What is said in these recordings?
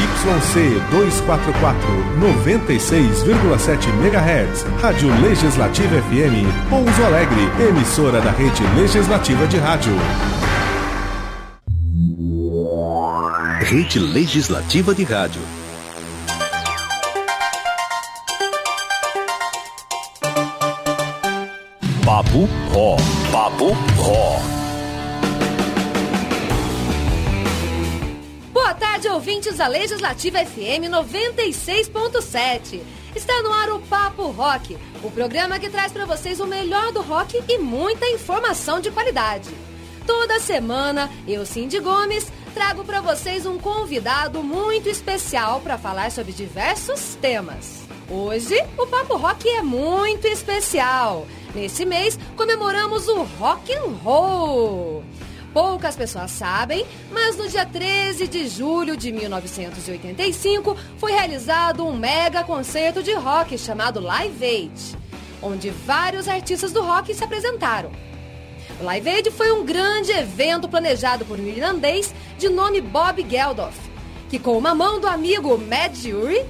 ZYC 244, 96,7 MHz. Rádio Legislativa FM, Pouso Alegre, emissora da Rede Legislativa de Rádio. Rede Legislativa de Rádio. Papo Ró. Papo Ró. Ouvintes da Legislativa FM 96.7. Está no ar o Papo Rock, o programa que traz para vocês o melhor do rock e muita informação de qualidade. Toda semana, eu, Cindy Gomes, trago para vocês um convidado muito especial para falar sobre diversos temas. Hoje, o Papo Rock é muito especial. Nesse mês, comemoramos o Rock and Roll. Poucas pessoas sabem, mas no dia 13 de julho de 1985 foi realizado um mega concerto de rock chamado Live Aid, onde vários artistas do rock se apresentaram. O Live Aid foi um grande evento planejado por um irlandês de nome Bob Geldof, que com uma mão do amigo Mad Jury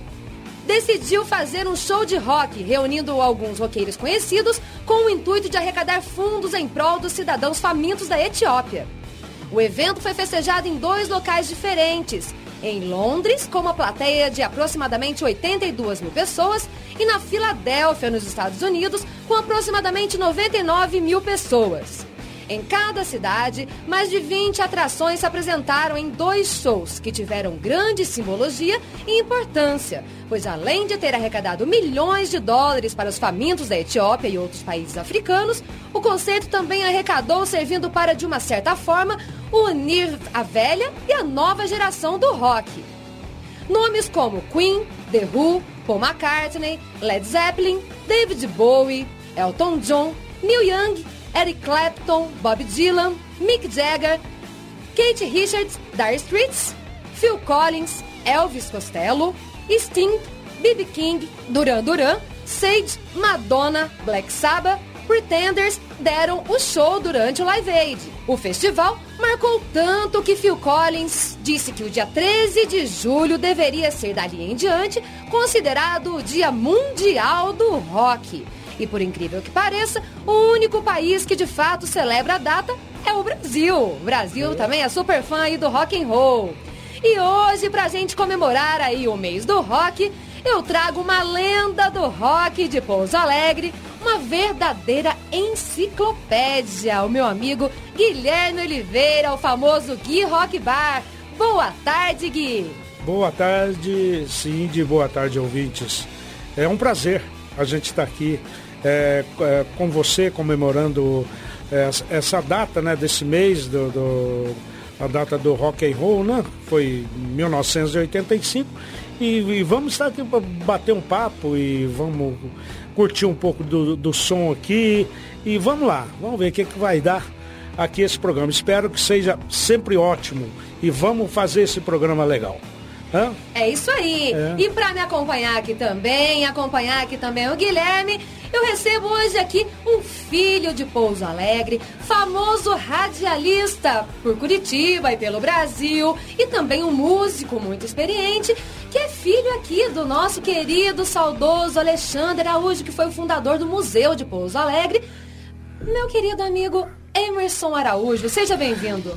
decidiu fazer um show de rock, reunindo alguns roqueiros conhecidos com o intuito de arrecadar fundos em prol dos cidadãos famintos da Etiópia. O evento foi festejado em dois locais diferentes, em Londres, com uma plateia de aproximadamente 82 mil pessoas, e na Filadélfia, nos Estados Unidos, com aproximadamente 99 mil pessoas. Em cada cidade, mais de 20 atrações se apresentaram em dois shows que tiveram grande simbologia e importância, pois além de ter arrecadado milhões de dólares para os famintos da Etiópia e outros países africanos, o concerto também arrecadou servindo para, de uma certa forma, unir a velha e a nova geração do rock. Nomes como Queen, The Who, Paul McCartney, Led Zeppelin, David Bowie, Elton John, Neil Young Eric Clapton, Bob Dylan, Mick Jagger, Kate Richards, Dire Straits, Phil Collins, Elvis Costello, Sting, B.B. King, Duran Duran, Sage, Madonna, Black Sabbath, Pretenders deram o show durante o Live Aid. O festival marcou tanto que Phil Collins disse que o dia 13 de julho deveria ser dali em diante considerado o Dia Mundial do Rock. E por incrível que pareça, o único país que de fato celebra a data é o Brasil. O Brasil é. também é super fã aí do rock and roll. E hoje, pra gente comemorar aí o mês do rock, eu trago uma lenda do rock de Pouso Alegre, uma verdadeira enciclopédia, o meu amigo Guilherme Oliveira, o famoso Gui Rock Bar. Boa tarde, Gui. Boa tarde, Cindy, boa tarde, ouvintes. É um prazer a gente estar aqui é, é, com você comemorando é, essa data né, desse mês, do, do, a data do rock and roll, né? Foi 1985. E, e vamos estar aqui para bater um papo e vamos curtir um pouco do, do som aqui. E vamos lá, vamos ver o que, que vai dar aqui esse programa. Espero que seja sempre ótimo e vamos fazer esse programa legal. Hã? É isso aí. É. E para me acompanhar aqui também, acompanhar aqui também o Guilherme, eu recebo hoje aqui um filho de Pouso Alegre, famoso radialista por Curitiba e pelo Brasil, e também um músico muito experiente, que é filho aqui do nosso querido, saudoso Alexandre Araújo, que foi o fundador do Museu de Pouso Alegre. Meu querido amigo Emerson Araújo, seja bem-vindo.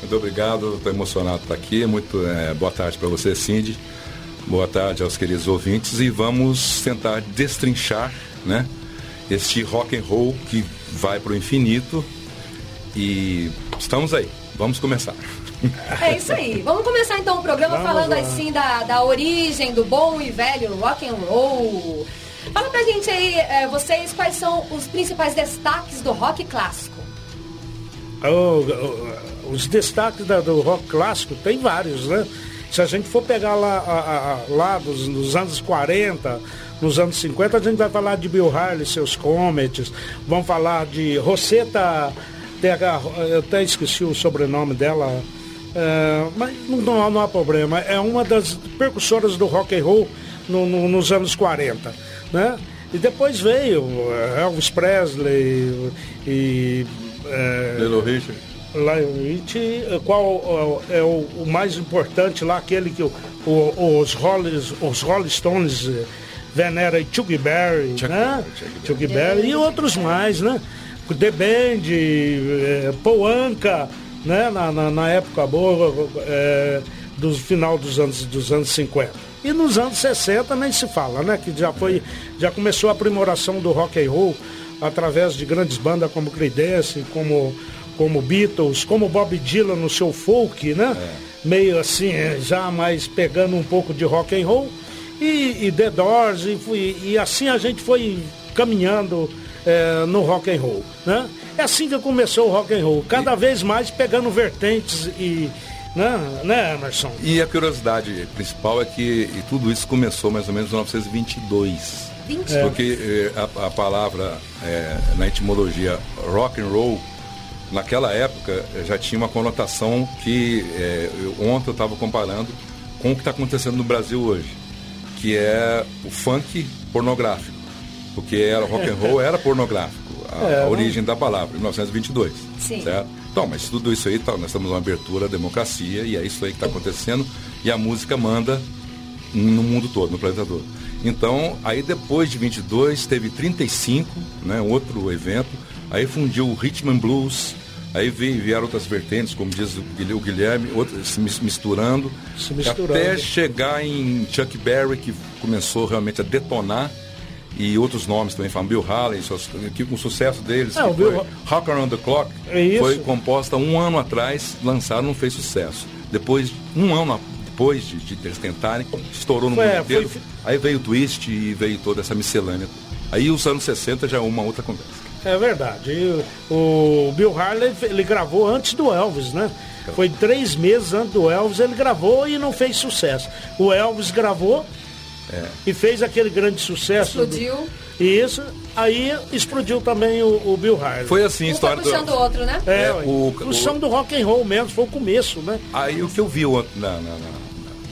Muito obrigado, estou emocionado por estar aqui. Muito é, boa tarde para você, Cindy. Boa tarde aos queridos ouvintes e vamos tentar destrinchar, né, este rock and roll que vai para o infinito. E estamos aí. Vamos começar. É isso aí. Vamos começar então o programa Vamos falando lá. assim da, da origem do bom e velho rock and roll. Fala pra gente aí, é, vocês, quais são os principais destaques do rock clássico? Oh, oh, os destaques da, do rock clássico tem vários, né? Se a gente for pegar lá, a, a, lá dos, nos anos 40, nos anos 50, a gente vai falar de Bill Harley, seus Comets, vamos falar de Rosetta, eu até esqueci o sobrenome dela, é, mas não, não, há problema, é uma das percussoras do rock and roll no, no, nos anos 40, né? E depois veio Elvis Presley e... É, Little Richard. Lionel Richie, eh, qual é, é o, mais importante lá, aquele que o, o, os, Rolling, os Rolling Stones eh, venera Chuck Berry, Chuck, né? Chuck, Chuck Berry e outros mais, né? The Band, é, Paul Anka, né? Na, na, na época boa, é, do final dos anos, dos anos 50. E nos anos 60 nem se fala, né? Que já foi, já começou a aprimoração do rock and roll através de grandes bandas como Creedence, como como Beatles, como Bob Dylan no seu folk, né? É. Meio assim, já mais pegando um pouco de rock and roll e, e The Doors e, fui, e assim a gente foi caminhando é, no rock and roll, né? É assim que começou o rock and roll, cada e... vez mais pegando vertentes e né, né, Emerson? E a curiosidade principal é que tudo isso começou mais ou menos em 1922. 20? Porque eh, a, a, palavra é, na etimologia rock and roll naquela época já tinha uma conotação que é, ontem eu estava comparando com o que está acontecendo no Brasil hoje, que é o funk pornográfico, porque era rock and roll era pornográfico, a, é, a origem da palavra, 1922, Sim. certo? Então, mas tudo isso aí, tá, nós estamos numa abertura à democracia e é isso aí que está acontecendo e a música manda no mundo todo, no planeta todo. Então, aí depois de 22 teve 35, né, outro evento, aí fundiu o Rhythm and Blues, aí vieram outras vertentes, como diz o Guilherme, outras se misturando, se misturando, até chegar em Chuck Berry, que começou realmente a detonar, e outros nomes também, falam Bill Haley, que com o sucesso deles, é, que foi Bill... Rock Around the Clock, é foi composta um ano atrás, lançaram, não fez sucesso. Depois, um ano depois de, de eles tentarem, estourou no foi, mundo inteiro. Foi... Aí veio o twist e veio toda essa miscelânea. Aí os anos 60 já é uma outra conversa. É verdade. E o Bill Harley ele gravou antes do Elvis, né? Foi três meses antes do Elvis, ele gravou e não fez sucesso. O Elvis gravou é. e fez aquele grande sucesso. Explodiu. Do... Isso, aí explodiu também o, o Bill Harley. Foi assim a história tá puxando do... outro, né? É, é o, o, som do rock and roll mesmo, foi o começo, né? Aí o que eu vi na, na, na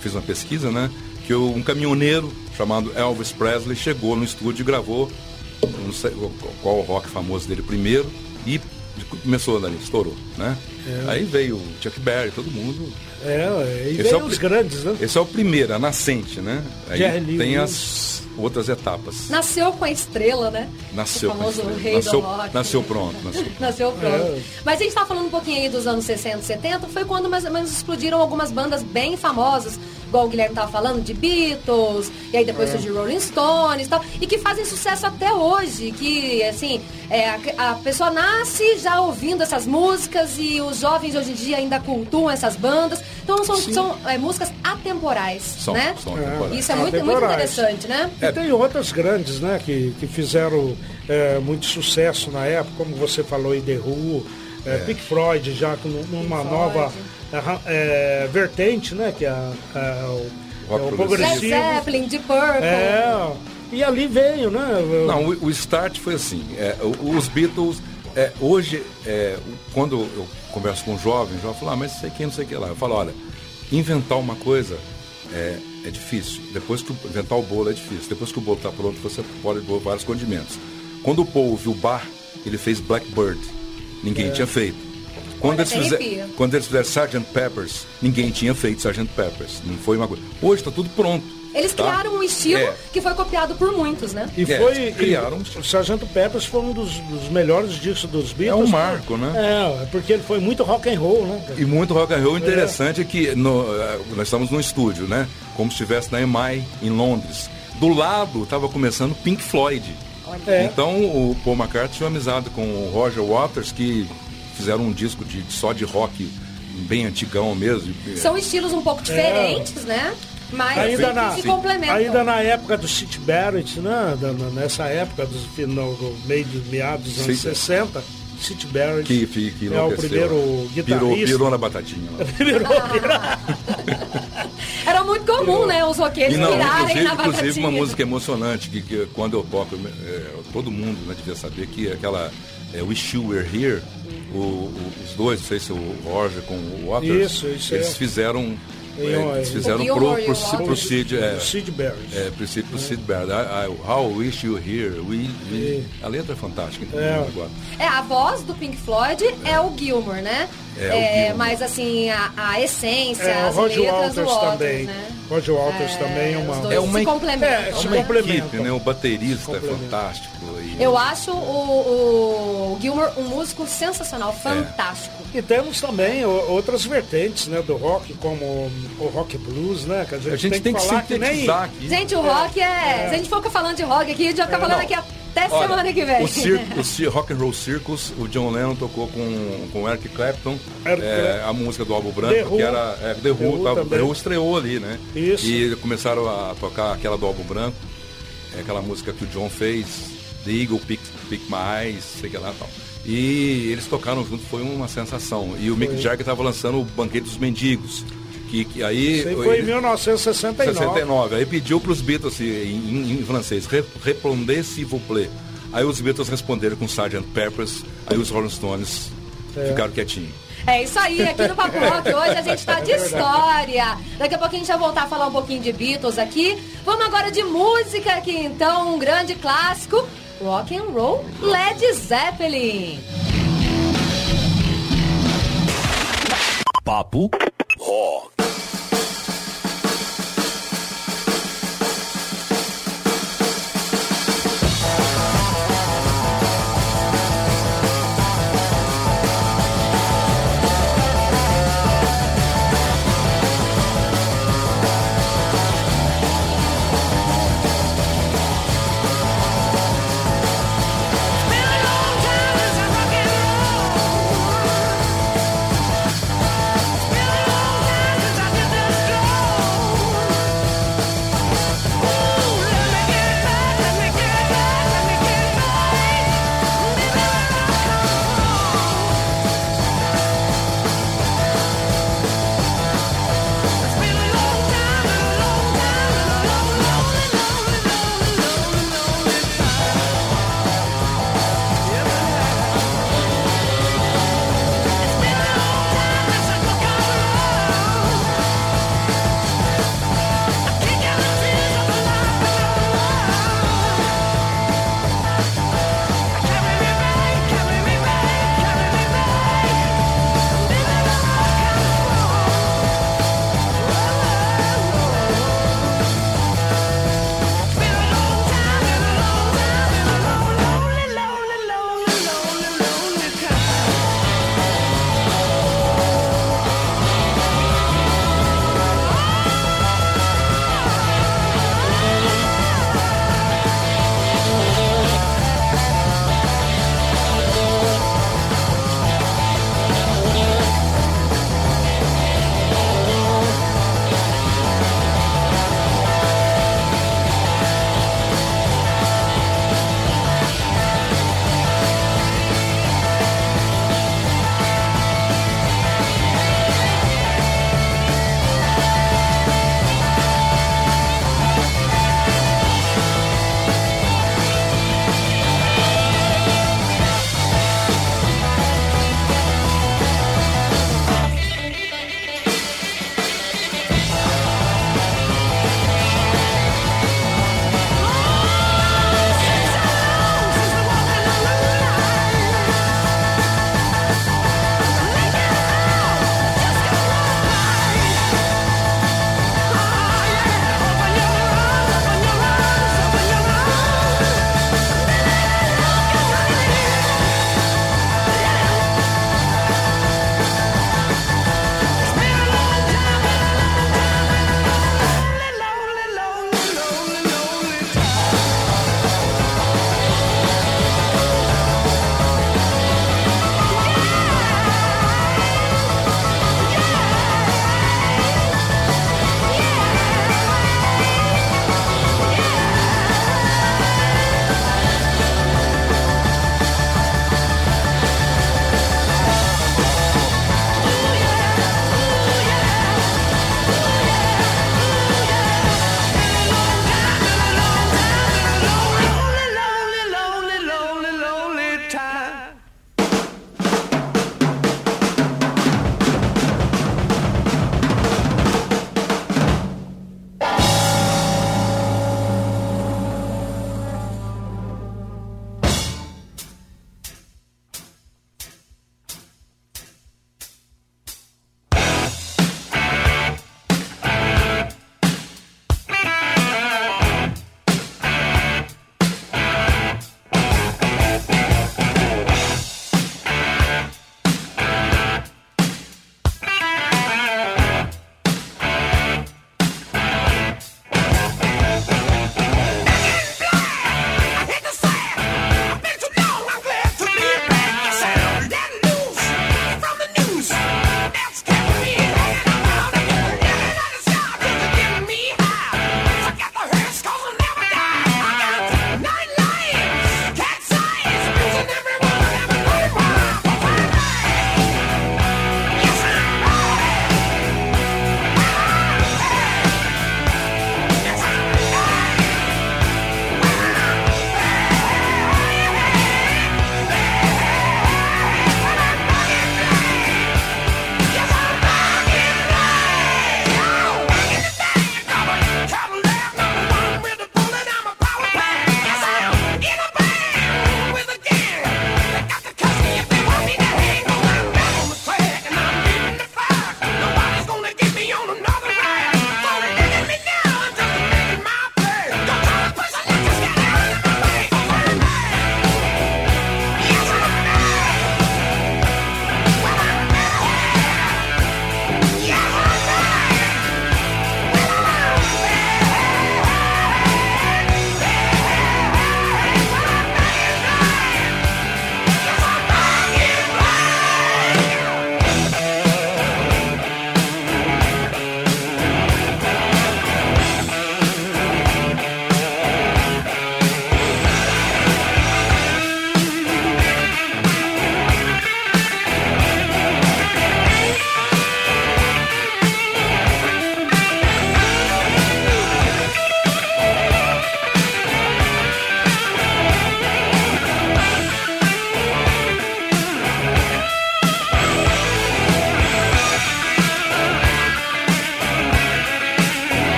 fiz uma pesquisa, né? Que um caminhoneiro chamado Elvis Presley chegou no estúdio e gravou não sei qual o rock famoso dele primeiro, e começou dali, estourou, né? É. Aí veio o Chuck Berry, todo mundo. É, e esse veio é o, os grandes, né? Esse é o primeiro, a nascente, né? Aí Jerry tem as outras etapas. Nasceu com a estrela, né? Nasceu o famoso rei nasceu, do rock. Nasceu pronto. Nasceu, nasceu pronto. É. Mas a gente está falando um pouquinho aí dos anos 60, 70, foi quando mais ou menos explodiram algumas bandas bem famosas igual o Guilherme estava falando, de Beatles, e aí depois é. surgiu Rolling Stones e tal, e que fazem sucesso até hoje, que assim, é, a, a, pessoa nasce já ouvindo essas músicas e os jovens hoje em dia ainda cultuam essas bandas. Então são, são é, músicas atemporais, são, né? São atemporais. Isso é muito, muito interessante, né? E tem outras grandes, né, que, que fizeram é, muito sucesso na época, como você falou, aí, The Who, é, Pink Floyd já com numa Floyd. nova é, vertente, né? Que é, é o, é o progressivo. Led Zeppelin, de Purple. É, e ali veio, né? Não, o, o start foi assim. É, os Beatles, é, hoje, é, quando eu converso com jovens, eu falo, ah, mas sei quem, não sei o que lá. Eu falo, olha, inventar uma coisa é, é difícil. Depois que inventar o bolo é difícil. Depois que o bolo está pronto, você pode pôr vários condimentos. Quando o Paul viu o bar, ele fez Blackbird. Ninguém é. tinha feito. Quando, eles, fizer, quando eles fizeram Sgt. Peppers, ninguém tinha feito Sgt. Peppers. Não foi uma coisa. Hoje está tudo pronto. Eles tá? criaram um estilo é. que foi copiado por muitos, né? E é, foi. Criaram. E, o Sargento Peppers foi um dos, dos, melhores discos dos Beatles. É um marco, né? É, porque ele foi muito rock and roll, né? E muito rock and roll. Interessante é, que no, eh, nós estamos no estúdio, né? Como se estivesse na EMI, em Londres. Do lado estava começando Pink Floyd. É. Então o Paul McCartney tinha amizade com o Roger Waters, que fizeram um disco de, só de rock bem antigão mesmo. São estilos um pouco diferentes, é. né? Mas ainda na, se complementam. Ainda na época do Sid Barrett, né? nessa época, dos, no, no meio de meados dos anos Sim. 60, Sid Barrett que, que, que é o primeiro guitarrista. Pirou, pirou na batatinha. Era muito comum, né? Os roqueiros não, pirarem na batatinha. Inclusive uma música emocionante, que, que quando eu toco, é, todo mundo né, devia saber que aquela é, Wish You Were Here, o, o, os dois, não sei se o Roger com o Waters, isso, isso eles é. fizeram é, eles fizeram pro, pro, pro, pro Sid, é, Sid Barrett. É, pro Sid, pro Sid Barrett. I, I, how wish you here. We, we, a letra é fantástica. Então, é. Agora. é, a voz do Pink Floyd é, é o Gilmore, né? É, o É, mas assim, a, a essência, É, o as Roger letras Waters do Waters, também. né? Roger Waters É, também é uma. É uma se complementam. é, É se uma equipe, né? O baterista é fantástico. Eu acho o, o Gilmore um músico sensacional, fantástico. E temos também o- outras vertentes né, do rock, como o rock blues, né? Que a gente, A gente tem que falar que nem. sintetizar aqui. Gente, o rock é, Se a gente for falando de rock aqui, a gente vai ficar falando Não. aqui até Olha, semana que vem. O, cir o Rock and Roll Circus, o John Lennon tocou com, com o Eric Clapton, Eric é, a música do álbum branco, The Who. que era é, The The Who, Who tava- também. The Who estreou ali, né? Isso. E começaram a tocar aquela do álbum branco, é aquela música que o John fez, The Eagle Pick, Pick My Eyes, sei que lá e tal. E eles tocaram junto, foi uma sensação. E o Mick Jagger estava lançando o Banquete dos Mendigos. Que, que aí Isso aí foi em ele- 1969. 69. Aí pediu para os Beatles assim, em, em- em francês, "Re- répondez s'il vous plaît. Aí os Beatles responderam com Sgt. Peppers, aí os Rolling Stones ficaram quietinhos. É isso aí, aqui no Papo Rock hoje a gente tá de história. Daqui a pouquinho a gente vai voltar a falar um pouquinho de Beatles aqui. Vamos agora de música aqui então, um grande clássico, Rock and Roll, Led Zeppelin. Papo Rock.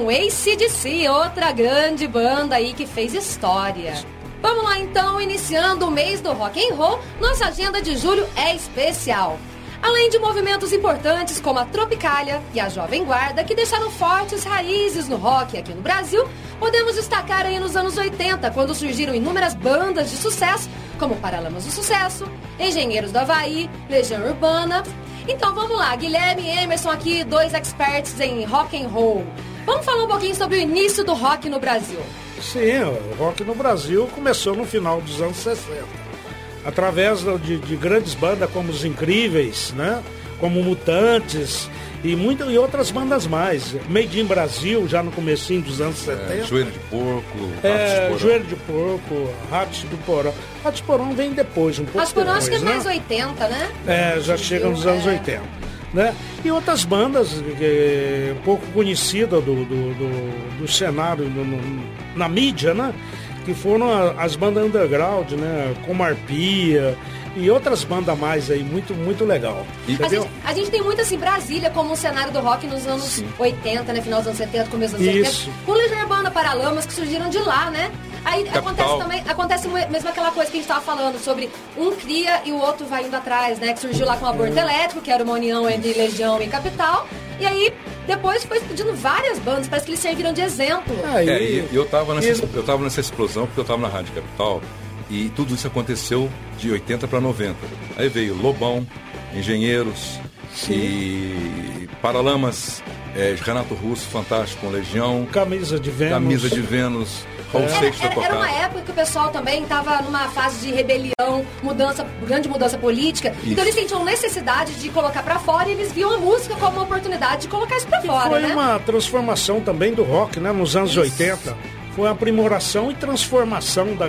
Com ACDC, outra grande banda aí que fez história. Vamos lá então, iniciando o mês do rock and roll, nossa agenda de julho é especial. Além de movimentos importantes como a Tropicália e a Jovem Guarda, que deixaram fortes raízes no rock aqui no Brasil, podemos destacar aí nos anos 80, quando surgiram inúmeras bandas de sucesso, como Paralamas do Sucesso, Engenheiros do Havaí, Legião Urbana. Então vamos lá, Guilherme e Emerson aqui, dois experts em rock and roll. Falar um pouquinho sobre o início do rock no Brasil. Sim, o rock no Brasil começou no final dos anos 60 através de, de, grandes bandas como os Incríveis, né? Como Mutantes e, muito, e outras bandas mais. Made in Brasil, já no comecinho dos anos 70. É, joelho de porco, é, de Joelho de porco, Ratos do Porão. Ratos do Porão vem depois, um pouco Ratos Porão acho que é né? mais 80, né? É, já chega nos anos é. 80. Né? E outras bandas é, pouco conhecidas do, do, do, do cenário do, no, na mídia, né? que foram as bandas underground, né? Como Arpia e outras bandas mais aí, muito, muito legal. A gente, a gente, tem muito assim, Brasília como um cenário do rock nos anos Sim. 80, né? Final dos anos 70, começo dos anos Isso. 70. Com Legião Urbana Paralamas, que surgiram de lá, né? Aí acontece também, acontece mesmo aquela coisa que a gente estava falando sobre um cria e o outro vai indo atrás, né? Que surgiu lá com o aborto é. elétrico, que era uma união entre Legião e Capital. E aí, depois foi explodindo várias bandas, parece que eles serviram de exemplo. É, e, eu, tava nessa, eu tava nessa explosão porque eu tava na Rádio Capital e tudo isso aconteceu de 80 para 90. Aí veio Lobão, Engenheiros Sim. e Paralamas, é, Renato Russo, fantástico, com Legião. Camisa de Vênus. Camisa de Vênus. Era, era, era, uma época que o pessoal também estava numa fase de rebelião, mudança, grande mudança política. Isso. Então eles sentiam necessidade de colocar para fora e eles viam a música como uma oportunidade de colocar isso para fora. Foi né? uma transformação também do rock, né? Nos anos isso. 80 foi uma aprimoração e transformação da,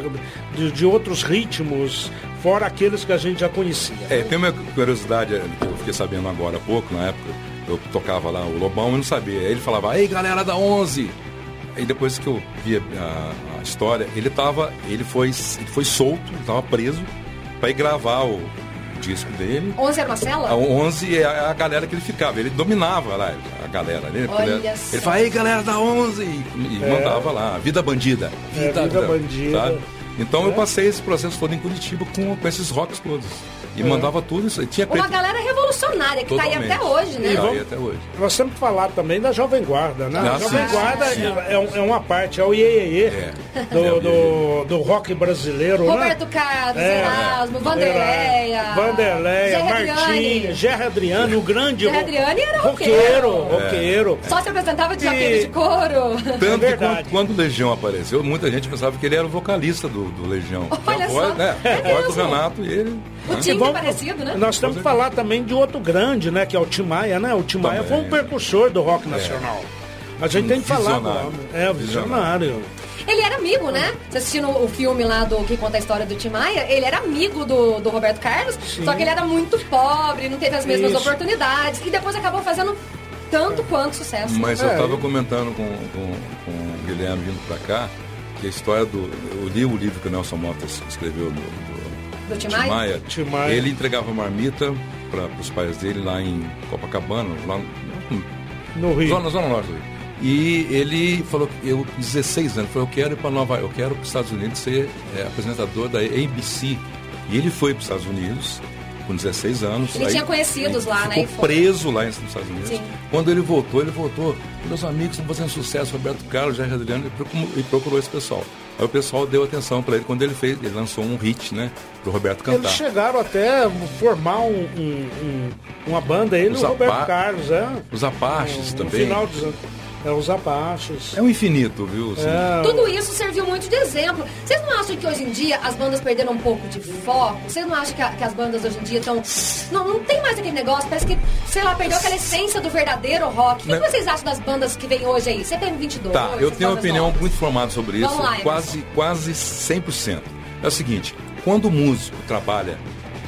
de, de, outros ritmos, fora aqueles que a gente já conhecia. É, tem uma curiosidade que eu fiquei sabendo agora há pouco, na época, eu tocava lá o Lobão e não sabia. Aí ele falava, ei galera da 11, Aí depois que eu vi a, a história, ele tava, ele foi, ele foi solto, ele tava preso para ir gravar o disco dele. 11 era uma cela? A 11 é a, a galera que ele ficava, ele dominava lá a galera. Ele, Olha ele, ele falava, ei galera da 11! E, e é. mandava lá, vida bandida. Vida, é, vida, vida bandida. Sabe? Então é. eu passei esse processo todo em Curitiba com, com esses rocks todos. E é. mandava tudo isso. Tinha Uma galera revolucionária que está aí até hoje, né? Tá aí até hoje. Nós temos que falar também da Jovem Guarda, né? Ah, a Jovem sim, Guarda sim. É, é, uma parte, é o iê, é. do, do, do, rock brasileiro, né? Roberto né? Carlos, é. Erasmo, Vanderleia. Vanderleia, Martim, Gerra Adriano, o grande Gerra Adriano era roqueiro. Roqueiro, é. Só se apresentava de jaqueta de couro. Tanto que quando, quando o Legião apareceu, muita gente pensava que ele era o vocalista do, do Legião. Olha a voz, né? a voz do Renato e ele... O time vamos, parecido, né? Nós temos que falar também de outro grande, né? Que é o Tim Maia, né? O Tim Maia foi um percursor do rock é. nacional. É. A gente um tem que falar do É, o visionário. Ele era amigo, né? Você assistindo o filme lá do que conta a história do Tim Maia, ele era amigo do, do Roberto Carlos, Sim. só que ele era muito pobre, não teve as mesmas Isso. oportunidades, e depois acabou fazendo tanto quanto sucesso. Mas é. eu estava comentando com, com, com o Guilherme vindo para cá, que a história do. Eu li o livro que o Nelson Motas escreveu do, do Tim Maia? Tim Maia. Ele entregava marmita para os pais dele lá em Copacabana, lá no Rio. Zona, zona Norte. E ele falou, eu 16 anos, falou, eu quero ir para Nova eu quero para os Estados Unidos ser é, apresentador da ABC. E ele foi para os Estados Unidos com 16 anos. Ele aí, tinha conhecidos lá, né? Ficou preso lá nos Estados Unidos. Sim. Quando ele voltou, ele voltou. Meus amigos estão fazendo sucesso, Roberto Carlos, Jair Adriano, e procurou esse pessoal. Aí o pessoal deu atenção para ele quando ele fez, ele lançou um hit, né? Pro Roberto cantar. Eles chegaram até formar um, um, um, uma banda, ele e o Roberto Carlos, é. Os Apaches também. No final dos anos. É os Apaches. É o um infinito, viu? Assim. É, Tudo isso serviu muito de exemplo. Vocês não acham que hoje em dia as bandas perderam um pouco de foco? Vocês não acham que, a, que as bandas hoje em dia estão. Não, não tem mais aquele negócio, parece que, sei lá, perdeu aquela essência do verdadeiro rock. O que, que vocês acham das bandas que vêm hoje aí? CPM 22? Tá, eu tenho uma opinião novas. muito formada sobre isso. Lá, quase, quase 100%. É o seguinte, quando o músico trabalha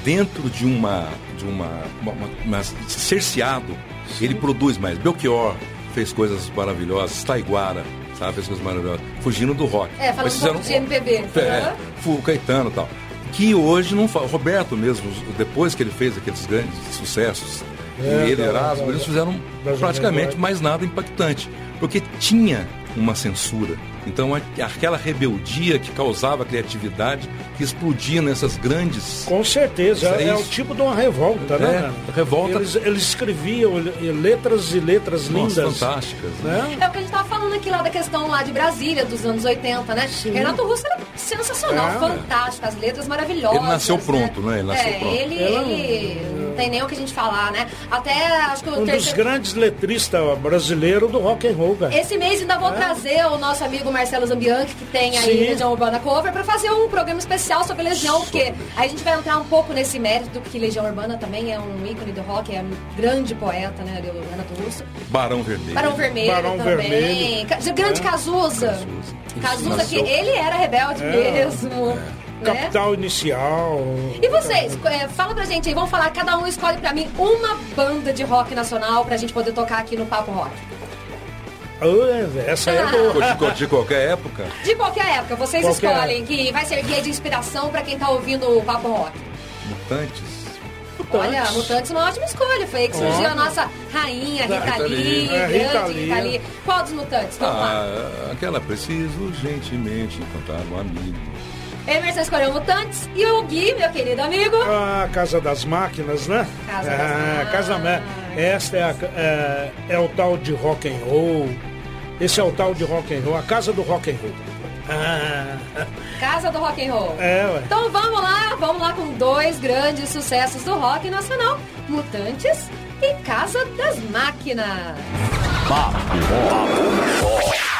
dentro de uma. de uma. uma, uma, uma cerceado, ele produz mais. Belchior, fez coisas maravilhosas, Taiguara, sabe, fez coisas maravilhosas, fugindo do rock. É, falando Mas fizeram, um de MPB. É, uhum. Caetano e tal. que hoje não fala. Roberto mesmo, depois que ele fez aqueles grandes sucessos, É, e ele Erasmo, eles fizeram praticamente mais nada impactante, porque tinha uma censura. Então a- aquela rebeldia que causava criatividade, que explodia nessas grandes Com certeza, é é, é o tipo de uma revolta, né? É, cara? revolta. Eles, eles escreviam le- letras e letras Nossa, lindas. fantásticas. Né? Né? É o que a gente tava falando aqui lá da questão lá de Brasília, dos anos 80, né? Renato Russo era sensacional, É. fantástico, as letras maravilhosas. Ele nasceu pronto, né? Ele nasceu é, pronto. Ele, Ele- tem nem o que a gente falar, né? Até acho que o Um dos terceiro... grandes letristas brasileiros do rock and roll, cara. Esse mês ainda vou trazer o nosso amigo Marcelo Zambianchi, que tem aí Sim. Legião Urbana Cover, para fazer um programa especial sobre Legião, porque aí a gente vai entrar um pouco nesse mérito do que Legião Urbana também é um ícone do rock, é um grande poeta, né, o Renato Russo. Barão Vermelho. Barão Vermelho Barão também. Vermelho. Grande É. Cazuza. Cazuza. Cazuza, que ele era rebelde É. mesmo. Né? Capital Inicial. E vocês, é, fala pra gente aí, vamos falar, cada um escolhe pra mim uma banda de rock nacional pra gente poder tocar aqui no Papo Rock. Ah, essa é boa. De, de qualquer época. De qualquer época, vocês Qualquer escolhem que vai ser guia de inspiração pra quem tá ouvindo o Papo Rock. Mutantes. Olha, Mutantes é uma ótima escolha. Foi aí que surgiu a nossa rainha, Rita, Rita Lee, Lee. É, grande Rita Rita, Lee. Lee. Qual dos Mutantes? Vamos lá. Ah, aquela preciso urgentemente encontrar um amigo. Emerson escolheu Mutantes e o Gui, meu querido amigo. A Casa das Máquinas, né? Casa das Ah, Máquinas. Casa Esta é, a- é, é o tal de rock and roll. Esse é o tal de rock and roll, a casa do rock and roll. Ah, Casa do Rock and Roll. é, ué. Então vamos lá, vamos lá com dois grandes sucessos do rock nacional: Mutantes e Casa das Máquinas. Papo Rock. Se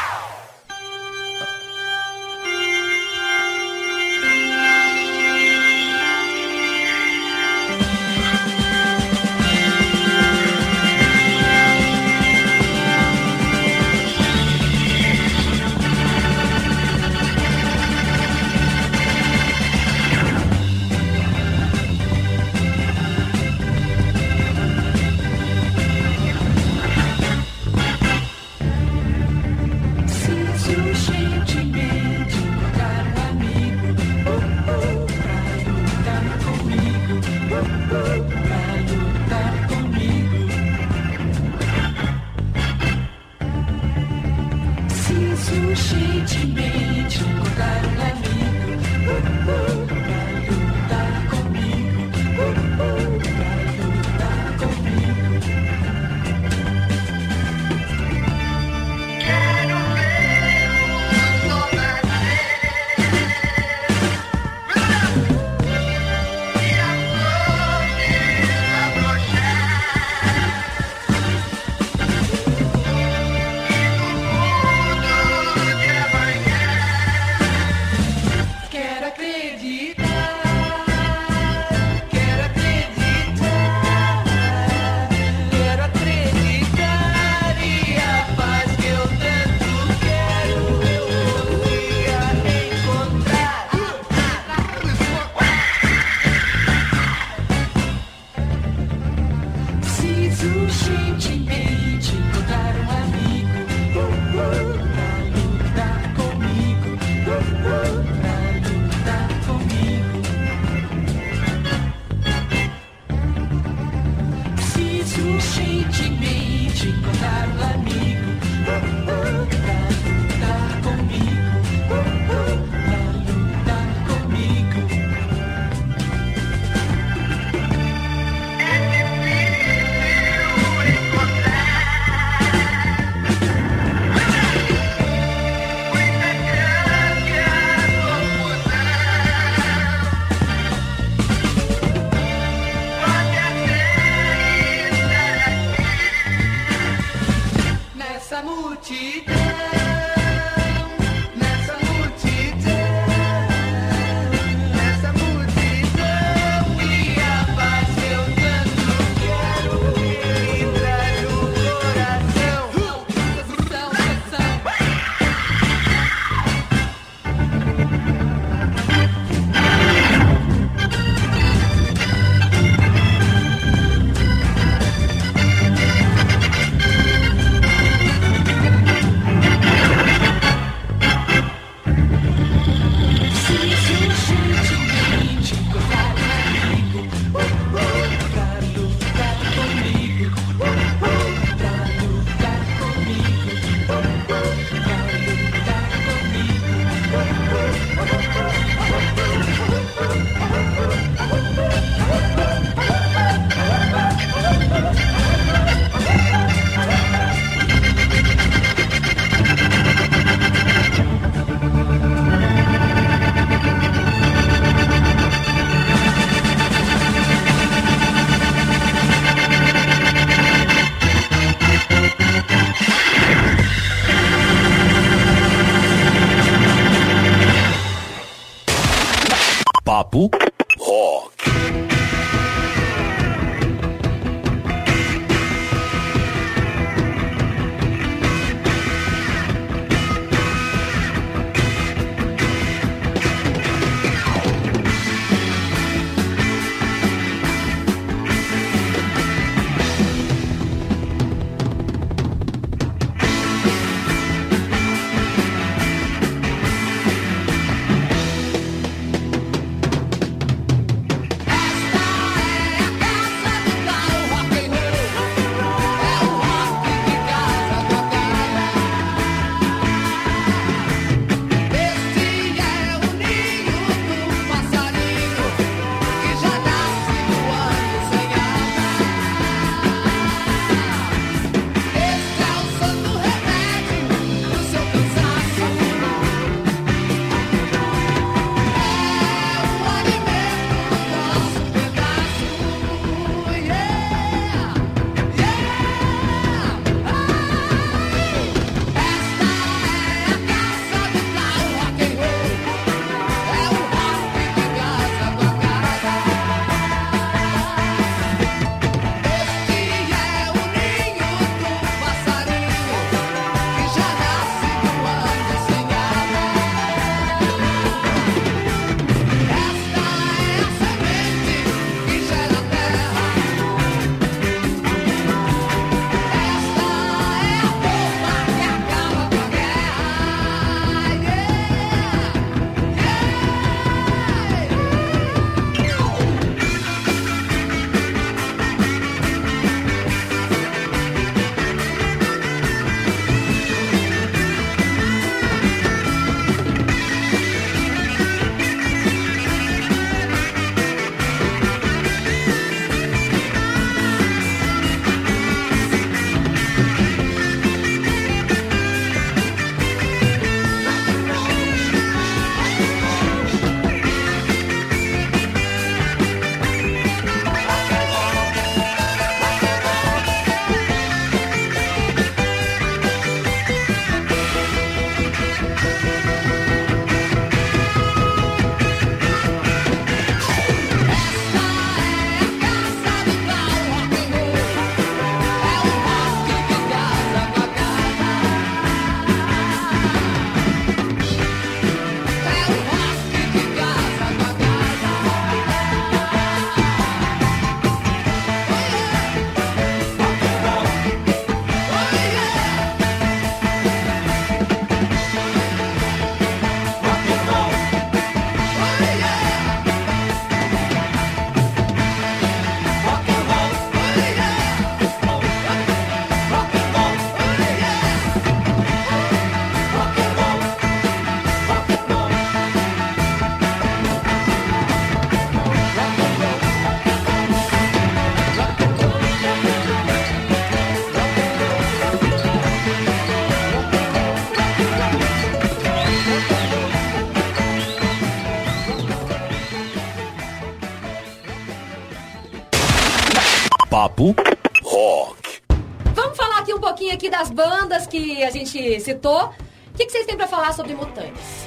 que a gente citou. O que, que vocês têm pra falar sobre Mutantes?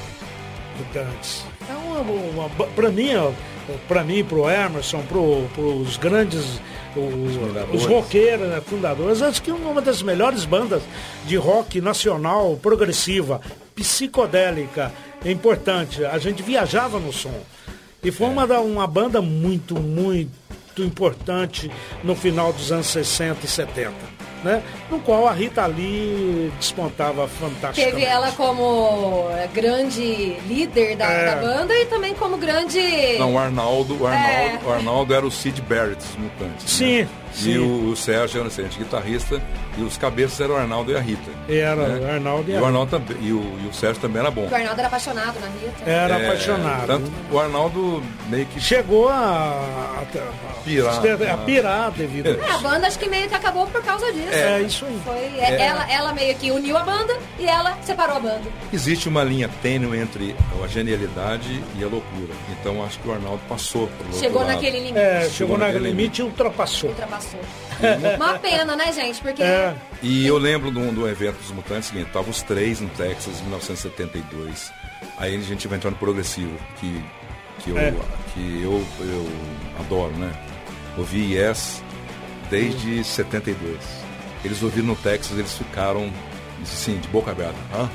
Mutantes. É uma, uma, pra mim, ó, pra mim, pro Emerson, pro, pros grandes, os, fundadores. os roqueiros, né, fundadores, acho que uma das melhores bandas de rock nacional, progressiva, psicodélica, é importante. A gente viajava no som. E foi uma, da- uma banda muito, muito importante no final dos anos 60 e 70. Né? No qual a Rita Lee despontava fantasticamente. Teve ela como eh, grande líder da, É. da banda e também como grande. Não, o Arnaldo, o Arnaldo, É. o Arnaldo era o Sid Barrett dos Mutantes. Sim, né? Sim. E o, o Sérgio era o excelente guitarrista e os cabeças eram o Arnaldo e a Rita. Era né? o Arnaldo e e a o Arnaldo também, e o, e o Sérgio também era bom. O Arnaldo era apaixonado na Rita. Era É, apaixonado. Tanto o Arnaldo meio que Chegou a, a, a Pirar. a pirar devido a É, a banda acho que meio que acabou por causa disso. É, isso aí. Foi, é, Ela, ela meio que uniu a banda e ela separou a banda. existe uma linha tênue entre a genialidade e a loucura. Então acho que o Arnaldo passou pelo Chegou naquele limite. É, chegou Chegou naquele naquele limite e ultrapassou. Ultrapassou. Uma pena, né, gente? Porque É, E eu lembro de um, de um evento dos Mutantes, seguinte, estavam os três no Texas em 1972. Aí a gente vai entrar no progressivo, que, que eu, É. que eu, eu adoro, né? Ouvi Yes desde 72. Eles ouviram no Texas, eles ficaram assim, de boca aberta. Hã?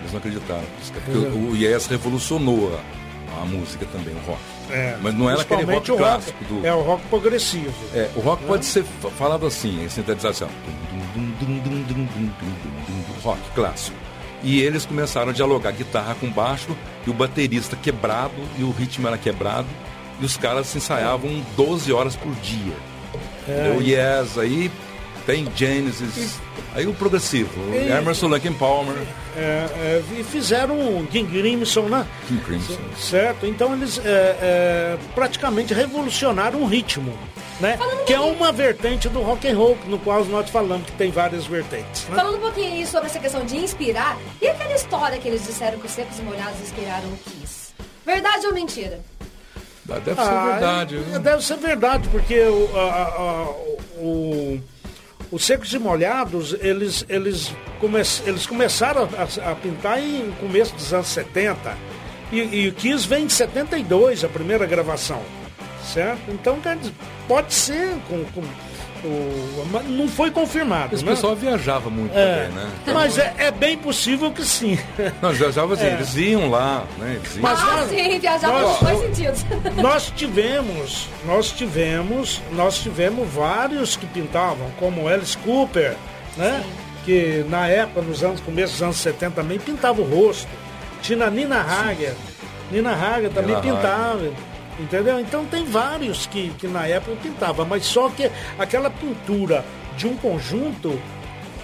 Eles não acreditaram. Porque o, o Yes revolucionou a, a música também, o rock. É, mas não é era aquele rock, rock clássico do... É o rock progressivo. É, o rock né? pode ser falado assim, em sintetização. Rock clássico. E eles começaram a dialogar guitarra com baixo e o baterista quebrado e o ritmo era quebrado. E os caras se ensaiavam 12 horas por dia. É. O Yes aí tem Genesis, e... aí o progressivo, e... Emerson, Lake Palmer. É, é, e fizeram um King Crimson, né? King Crimson. Certo? Então eles é, é, praticamente revolucionaram o ritmo, né? Que é uma vertente do rock and roll, no qual nós falamos que tem várias vertentes. Né? Falando um pouquinho aí sobre essa questão de inspirar, e aquela história que eles disseram que os secos e molhados inspiraram o Kiss? Verdade ou mentira? Deve ser Ah, verdade. é- viu? Deve ser verdade, porque o, a- a- o- os secos e molhados, eles, eles, come, eles começaram a, a pintar em começo dos anos 70. E, e o Kiss vem de 72, a primeira gravação. Certo? Então, pode ser com. com o, não foi confirmado. Esse né? pessoal viajava muito É, também, né? mas é, é bem possível que sim. Não, viajava assim, É. eles iam lá, né? Eles iam. Mas ah, nós- sim, viajar nós- nos dois sentidos. nós tivemos, nós tivemos, nós tivemos vários que pintavam, como Alice Cooper, né? Que na época, nos anos, começo dos anos 70 também pintava o rosto. Tinha a Nina Hager. Nina Hager também Nina pintava. Entendeu? Então tem vários que, que na época pintavam, mas só que aquela pintura de um conjunto,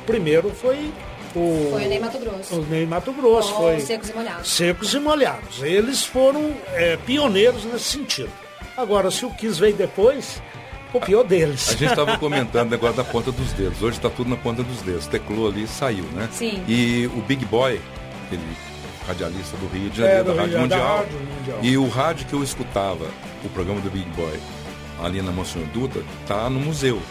primeiro foi o. Foi o Ney Mato Grosso. O Ney Mato Grosso. Com foi secos e molhados. secos e molhados. Eles foram é, pioneiros nesse sentido. Agora, se o Kiss veio depois, copiou deles. A gente estava comentando o negócio da ponta dos dedos. Hoje está tudo na ponta dos dedos. Teclou ali e saiu, né? Sim. E o Big Boy, aquele radialista do Rio de É, Janeiro, do da Rio, Rádio da Mundial. Rádio Mundial. E o rádio que eu escutava, o programa do Big Boy, ali na Monsenhor Dutra, tá no museu.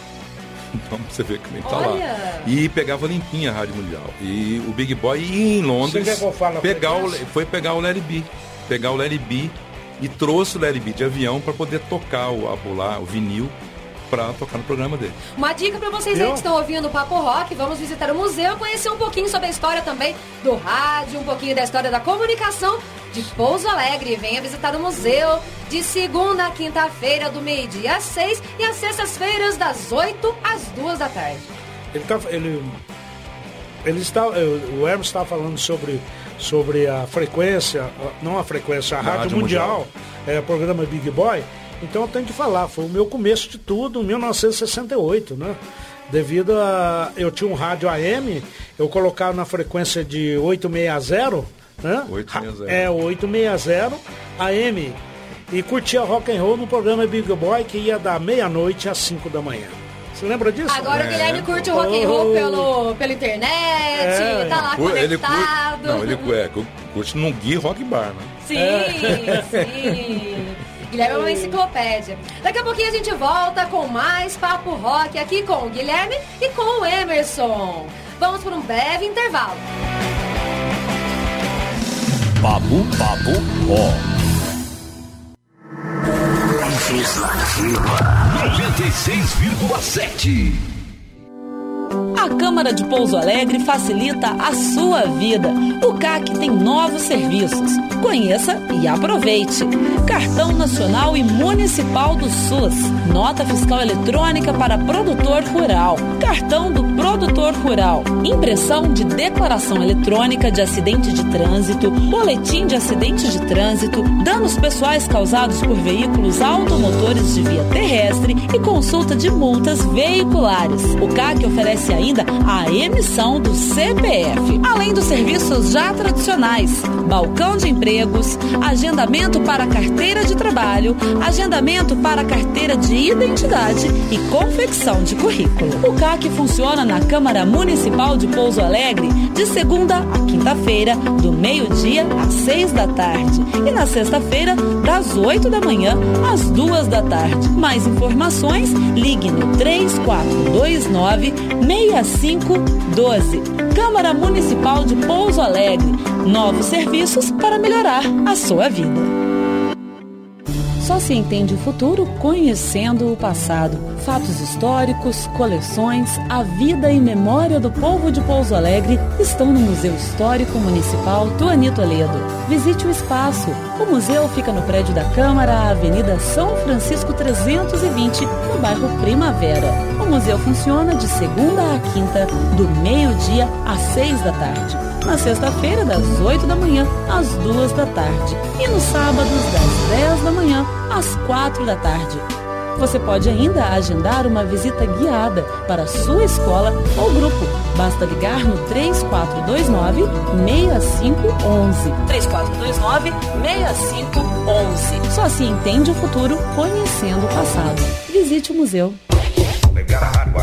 Então você vê como ele tá Olha! lá. E pegava limpinha a Rádio Mundial. E o Big Boy ia em Londres que pegar o, foi pegar o Larry B. Pegar o Larry B e trouxe o Larry B de avião para poder tocar o, a, lá, o vinil para tocar no programa dele. Uma dica pra vocês aí que estão ouvindo o Papo Rock, vamos visitar o museu, conhecer um pouquinho sobre a história também do rádio, um pouquinho da história da comunicação de Pouso Alegre. Venha visitar o museu de segunda a quinta-feira, do meio-dia às seis e às sextas-feiras, das oito às duas da tarde. Ele tá, ele, ele está, o Hermes está falando sobre, sobre a frequência, não a frequência, a Rádio, Rádio Mundial, Mundial. é, o programa Big Boy. Então eu tenho que falar, foi o meu começo de tudo, em 1968, né? Devido a. Eu tinha um rádio AM, eu colocava na frequência de 860, né? 860. É, 860 AM. E curtia rock and roll no programa Big Boy, que ia da meia-noite às 5 da manhã. Você lembra disso? Agora o É. Guilherme curte o rock and roll Oh. pelo, pela internet, É. tá lá Cu- Ele conectado. curte, não, ele é, cu- curte num Gui Rock Bar, né? Sim, sim. Guilherme é uma enciclopédia. Daqui a pouquinho a gente volta com mais Papo Rock aqui com o Guilherme e com o Emerson. Vamos por um breve intervalo. Papo, papo, rock. Legislativa 96,7. A Câmara de Pouso Alegre facilita a sua vida. O CAC tem novos serviços. Conheça e aproveite. Cartão Nacional e Municipal do SUS. Nota fiscal eletrônica para produtor rural. Cartão do produtor rural. Impressão de declaração eletrônica de acidente de trânsito. Boletim de acidente de trânsito. Danos pessoais causados por veículos automotores de via terrestre e consulta de multas veiculares. O CAC oferece ainda a emissão do CPF, além dos serviços já tradicionais: balcão de empregos, agendamento para carteira de trabalho, agendamento para carteira de identidade e confecção de currículo. O CAC funciona na Câmara Municipal de Pouso Alegre de segunda a quinta-feira, do meio-dia às seis da tarde e na sexta-feira, das oito da manhã às duas da tarde. Mais informações, ligue no 3429 6512. Câmara Municipal de Pouso Alegre. Novos serviços para melhorar a sua vida. Só se entende o futuro conhecendo o passado. Fatos históricos, coleções, a vida e memória do povo de Pouso Alegre estão no Museu Histórico Municipal Tuani Toledo. Visite o espaço. O museu fica no prédio da Câmara, Avenida São Francisco 320, no bairro Primavera. O museu funciona de segunda a quinta, do meio-dia às seis da tarde. Na sexta-feira, das 8 da manhã às 2 da tarde. E nos sábados, das 10 da manhã às 4 da tarde. Você pode ainda agendar uma visita guiada para sua escola ou grupo. Basta ligar no 3429 6511. 3429 6511. Só se entende o futuro conhecendo o passado. Visite o museu.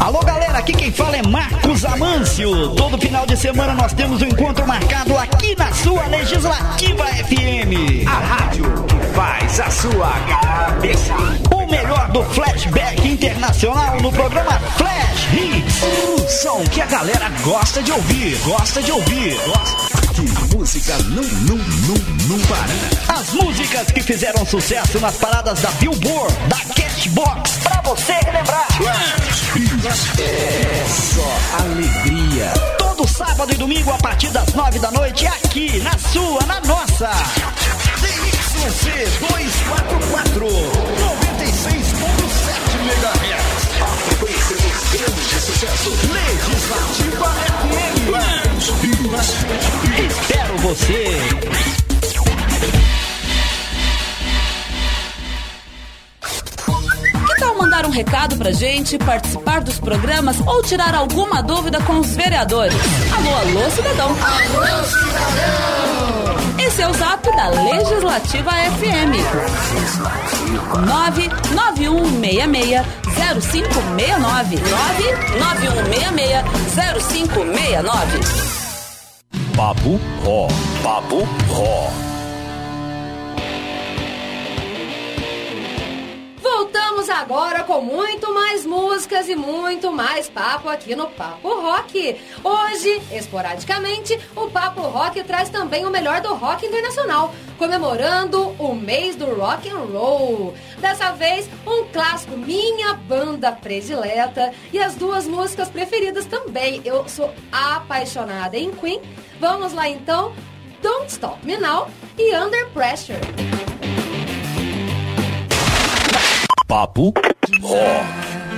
Alô galera, aqui quem fala é Marcos Amâncio. Todo final de semana nós temos um encontro marcado aqui na sua Legislativa FM. A rádio que faz a sua cabeça. O melhor do flashback internacional no programa Flash Hits. O som que a galera gosta de ouvir, gosta de ouvir. Gosta. Que música não, não, não, não para. As músicas que fizeram sucesso nas paradas da Billboard, da Cashbox, pra você relembrar. É só alegria. Todo sábado e domingo a partir das nove da noite aqui na sua, na nossa. DYC 244, 96.7 MHz. A frequência dos grandes sucessos. Legislativa FM. Espero você. Mandar um recado pra gente, participar dos programas ou tirar alguma dúvida com os vereadores? Alô, alô, cidadão! Alô, cidadão! Esse é o zap da Legislativa FM. 991660569. 991660569. Papo Ó. Papo Ó. Voltamos agora com muito mais músicas e muito mais papo aqui no Papo Rock. Hoje, esporadicamente, o Papo Rock traz também o melhor do rock internacional, comemorando o mês do rock and roll. Dessa vez, um clássico, minha banda predileta e as duas músicas preferidas também. Eu sou apaixonada em Queen. Vamos lá então, Don't Stop Me Now e Under Pressure. Papo Ó.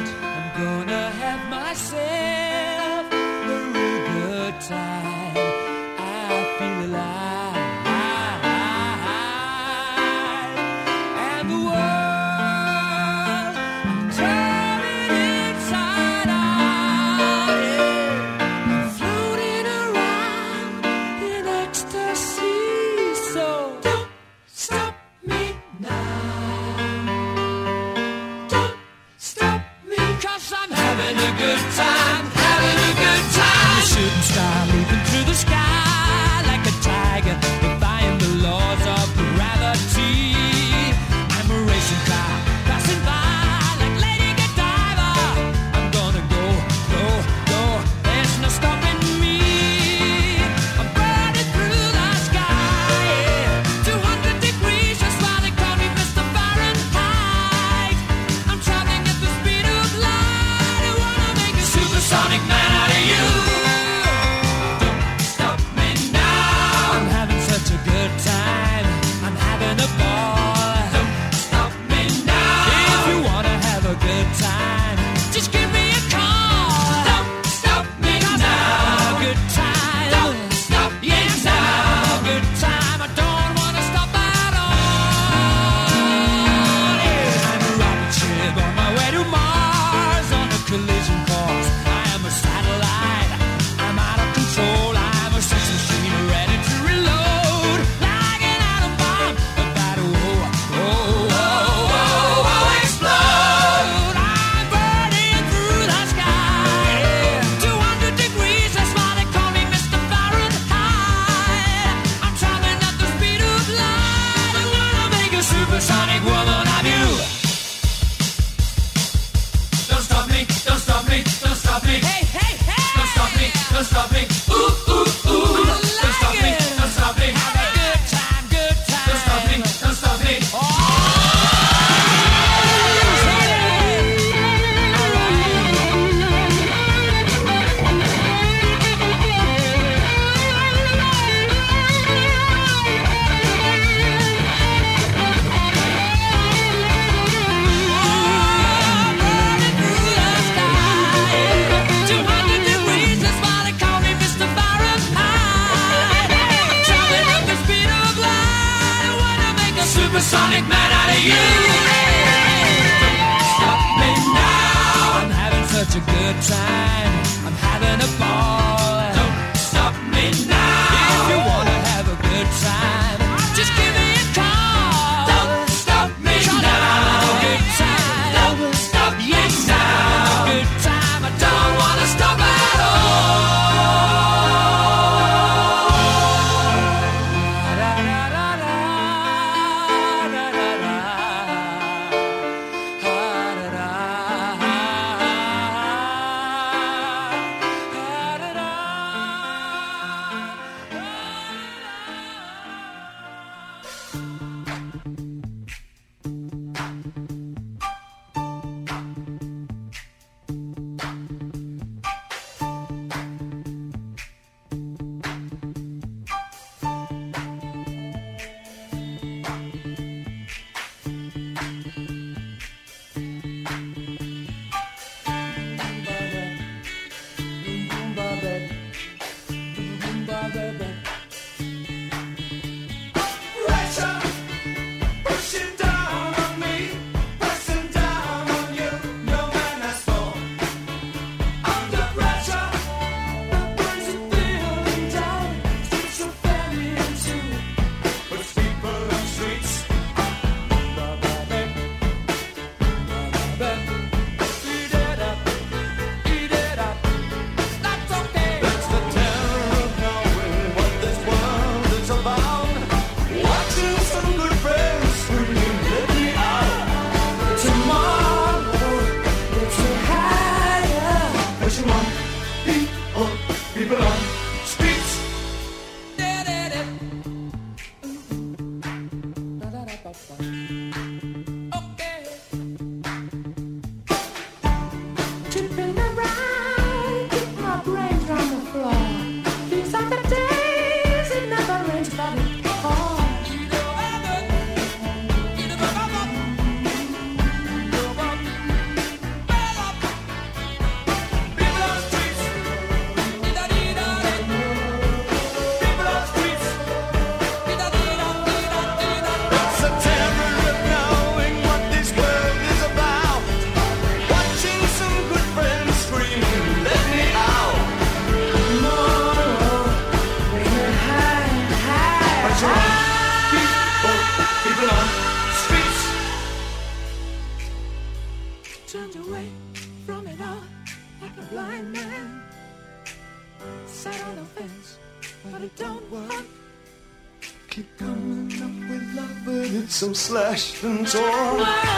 slashed and torn.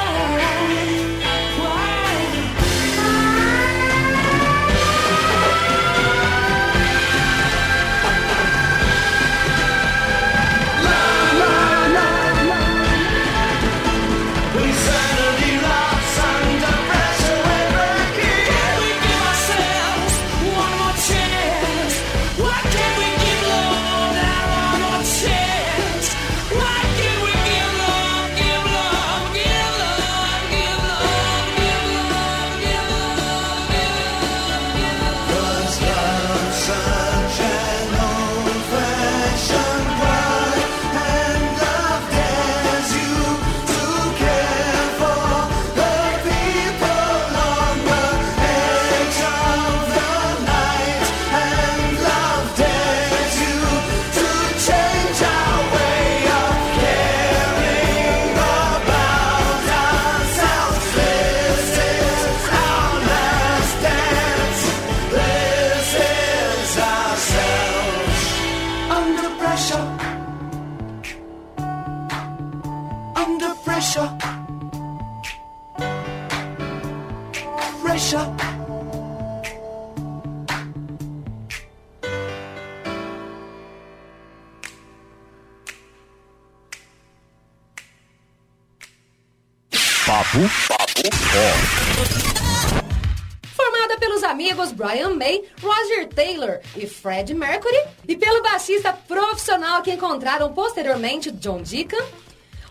Posteriormente John Deacon,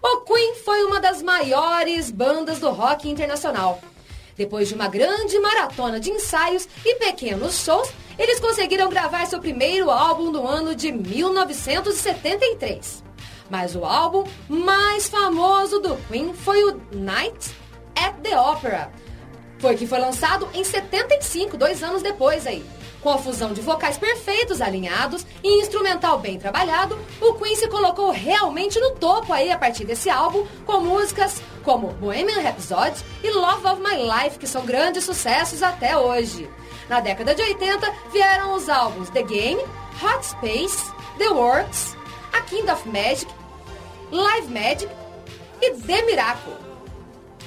o Queen foi uma das maiores bandas do rock internacional. Depois de uma grande maratona de ensaios e pequenos shows, eles conseguiram gravar seu primeiro álbum no ano de 1973. Mas o álbum mais famoso do Queen foi o Night at the Opera, foi que foi lançado em 75, dois anos depois aí. Com a fusão de vocais perfeitos, alinhados e instrumental bem trabalhado, o Queen se colocou realmente no topo aí a partir desse álbum, com músicas como Bohemian Rhapsody e Love of My Life, que são grandes sucessos até hoje. Na década de 80, vieram os álbuns The Game, Hot Space, The Works, A Kind of Magic, Live Magic e The Miracle.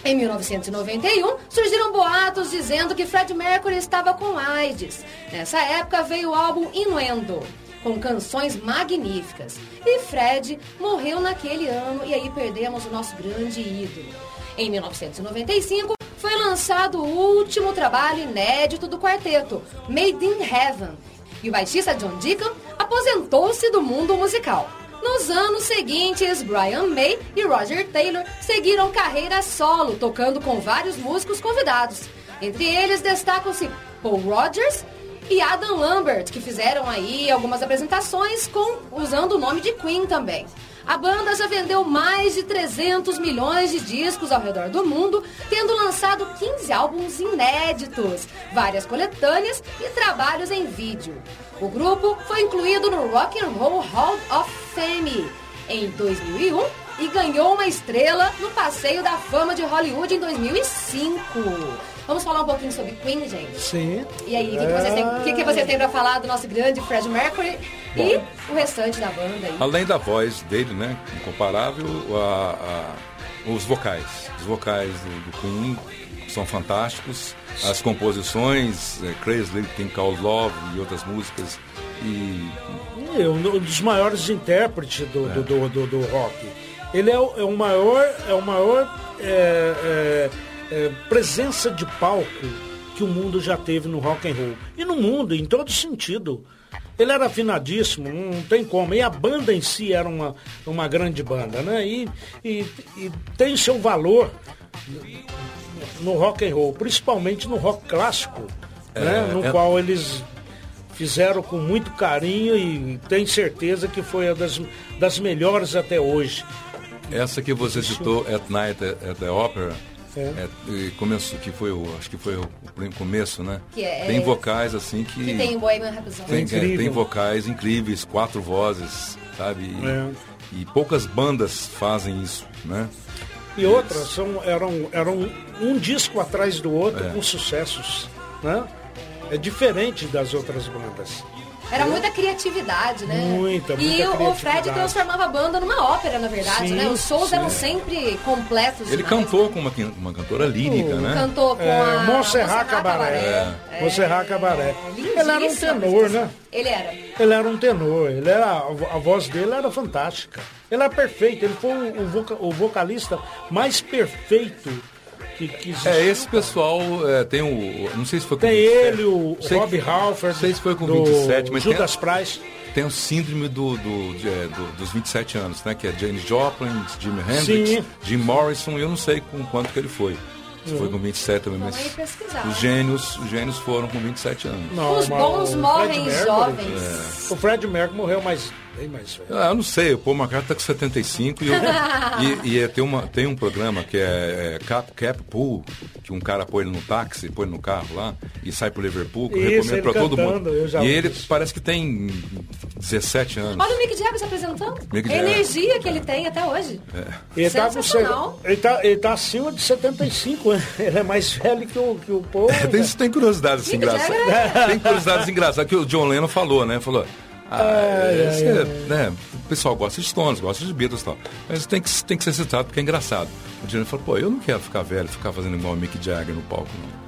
Em 1991, surgiram boatos dizendo que Fred Mercury estava com AIDS. Nessa época veio o álbum Innuendo, com canções magníficas. E Fred morreu naquele ano e aí perdemos o nosso grande ídolo. Em 1995, foi lançado o último trabalho inédito do quarteto, Made in Heaven. E o baixista John Deacon aposentou-se do mundo musical. Nos anos seguintes, Brian May e Roger Taylor seguiram carreira solo, tocando com vários músicos convidados. Entre eles destacam-se Paul Rogers e Adam Lambert, que fizeram aí algumas apresentações com usando o nome de Queen também. A banda já vendeu mais de 300 milhões de discos ao redor do mundo, tendo lançado 15 álbuns inéditos, várias coletâneas e trabalhos em vídeo. O grupo foi incluído no Rock and Roll Hall of Fame em 2001 e ganhou uma estrela no Passeio da Fama de Hollywood em 2005. Vamos falar um pouquinho sobre Queen, gente? Sim. E aí, o que, que vocês têm, que, que vocês têm pra falar do nosso grande Fred Mercury e o restante da banda aí? Além da voz dele, né? Incomparável, a- a- os vocais. Os vocais do, do Queen são fantásticos. As composições, é, Crazy Little Thing Called Love e outras músicas. E É um dos maiores intérpretes do, do, do, do- do rock. Ele é o, é o maior, é o maior é, é, é, presença de palco que o mundo já teve no rock and roll. E no mundo, em todo sentido. Ele era afinadíssimo, não tem como. E a banda em si era uma, uma grande banda, né? E, e, e tem seu valor no rock and roll, principalmente no rock clássico, né? No é- qual eles fizeram com muito carinho e tenho certeza que foi uma das, das melhores até hoje. essa que você citou, At Night at the Opera, É. é, e começo, que foi o, acho que foi o, o começo, né? Que é- tem vocais assim que, Que tem o Bohemian Rhapsody. tem, é, tem vocais incríveis, quatro vozes, sabe? E, É. e poucas bandas fazem isso, né? E outras são, eram, eram um disco atrás do outro É. com sucessos, né? É diferente das outras bandas. Era muita criatividade, né? Muita, E muita o- o Fred transformava a banda numa ópera, na verdade, Sim, né? Os shows sim. eram sempre completos. Ele demais. cantou com uma, uma cantora lírica, né? Cantou com É, a Montserrat Cabaré. É. Montserrat Cabaré. Ele era um tenor, né? Ele era. Ele era um tenor, ele era, a vo- a voz dele era fantástica. Ele era perfeito, ele foi o voca- o vocalista mais perfeito que, que. É, esse pessoal é, tem o. Não sei se foi com Tem 27, ele, o sei Rob Halford, Não sei se foi com do 27, mas tem, Judas Price. tem o síndrome do, do- de- é, do- dos 27 anos, né? Que é James Joplin, Jimi Hendrix, Sim. Jim Morrison, eu não sei com quanto que ele foi. Se foi com 27 também, mas pesquisar. os gênios, os gênios foram com 27 anos. Não, Os bons o morrem jovens. O Fred Mercury morreu mais, bem mais velho. Ah, eu não sei, o Paul McCartney tá com 75 e, eu, e, e é, tem, uma, tem um programa que é, é Cap, Cap Pool, que um cara põe ele no táxi, põe ele no carro lá e sai pro Liverpool, que eu Isso, recomendo pra todo mundo. E ele isso. parece que tem 17 anos. Olha o Mick Jagger se apresentando. Mick a energia que ele tem até hoje. Ele tá, com, Sensacional. ele, tá, ele tá acima de 75 anos. Ele é mais velho que o, que o Paul. É, tem, tem curiosidades Mick engraçadas. Jagger Tem curiosidades engraçadas que o John Lennon falou, né? Falou. Ah, esse é, né, o pessoal gosta de Stones, gosta de Beatles e tal. Mas tem que, tem que ser citado porque é engraçado. O Lennon falou, pô, eu não quero ficar velho, ficar fazendo igual o Mick Jagger no palco, não.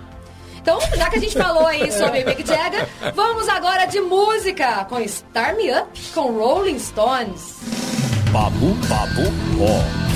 Então, já que a gente falou aí sobre Mick Jagger, vamos agora de música com Star Me Up com Rolling Stones. Babu Babu Ó.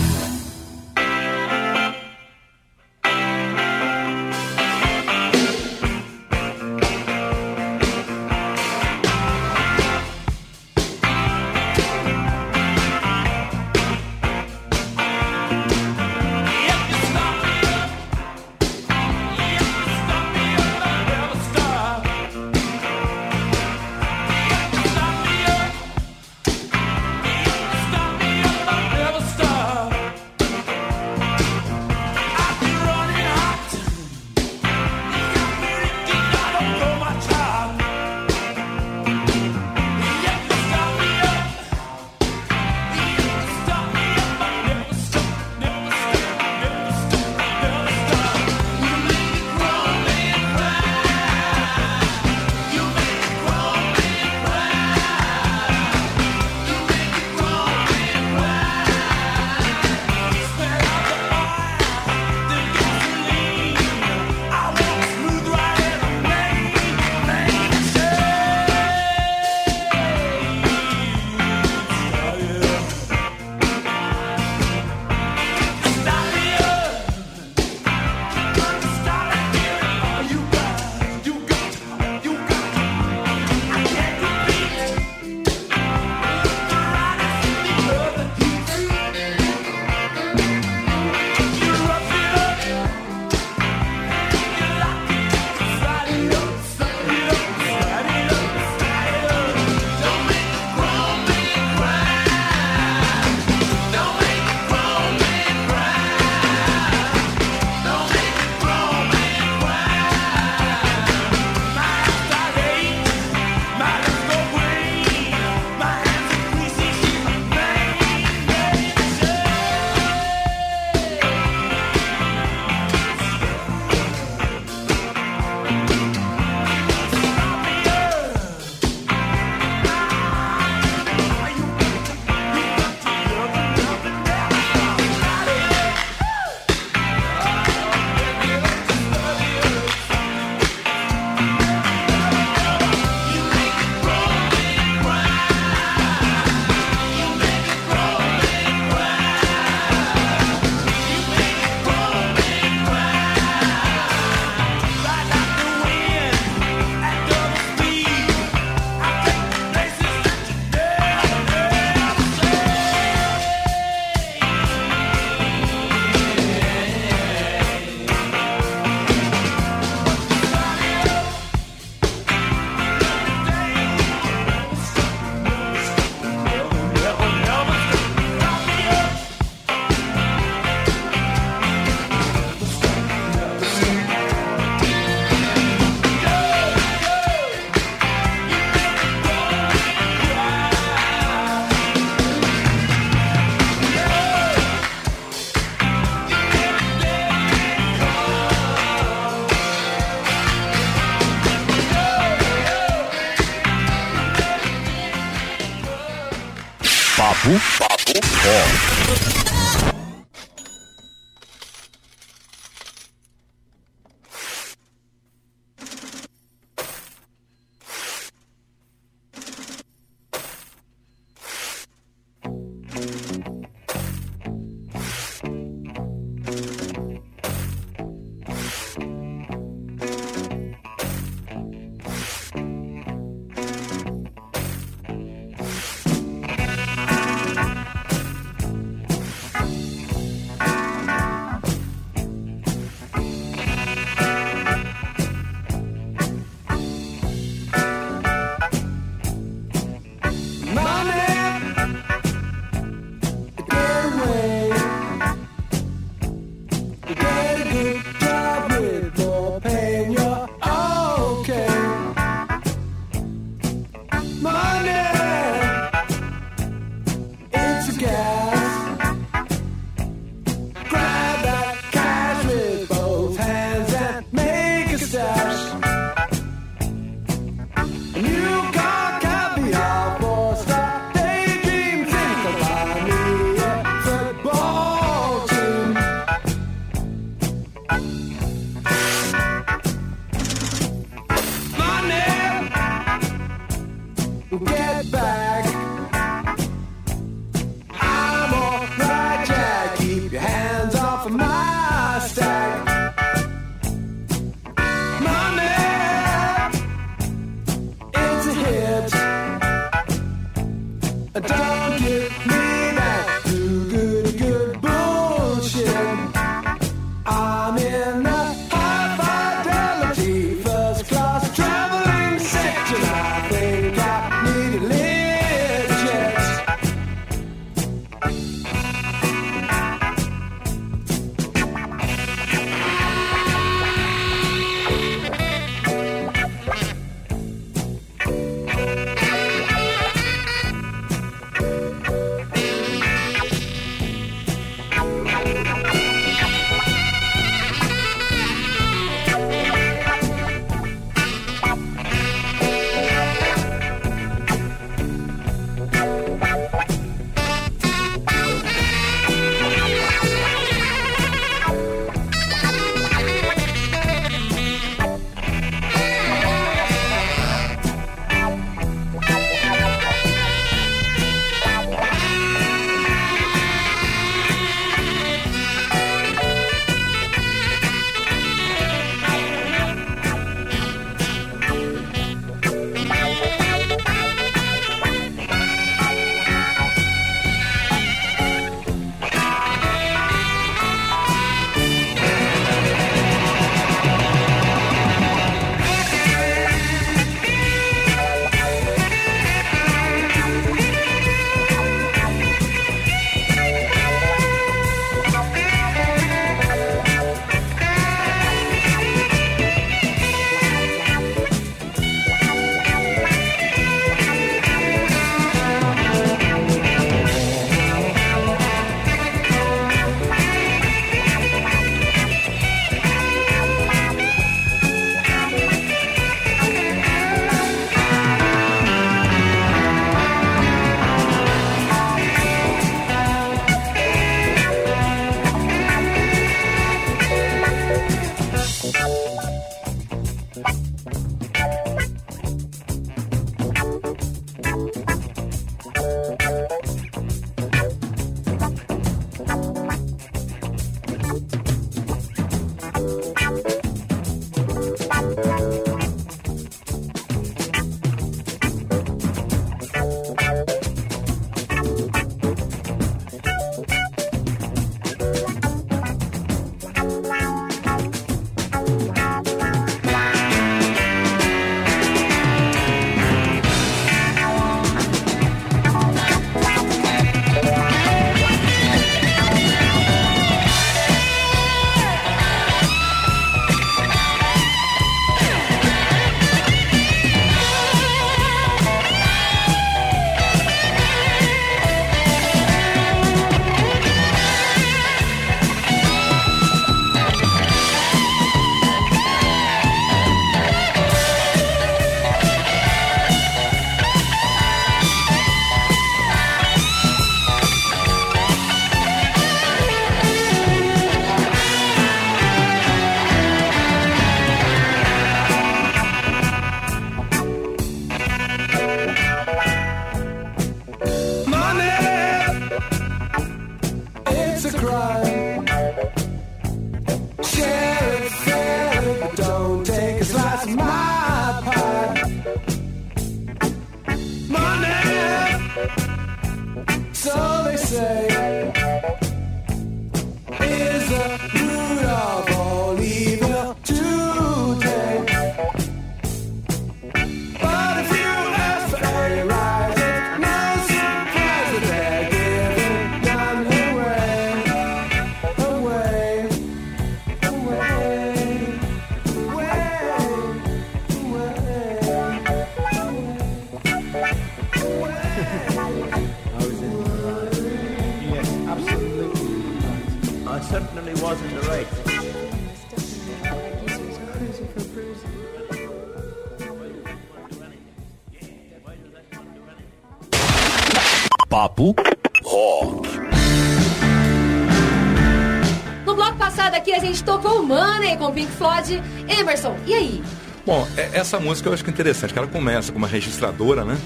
Floyd. Emerson, e aí? Bom, é- essa música eu acho que é interessante, que ela começa com uma registradora, né?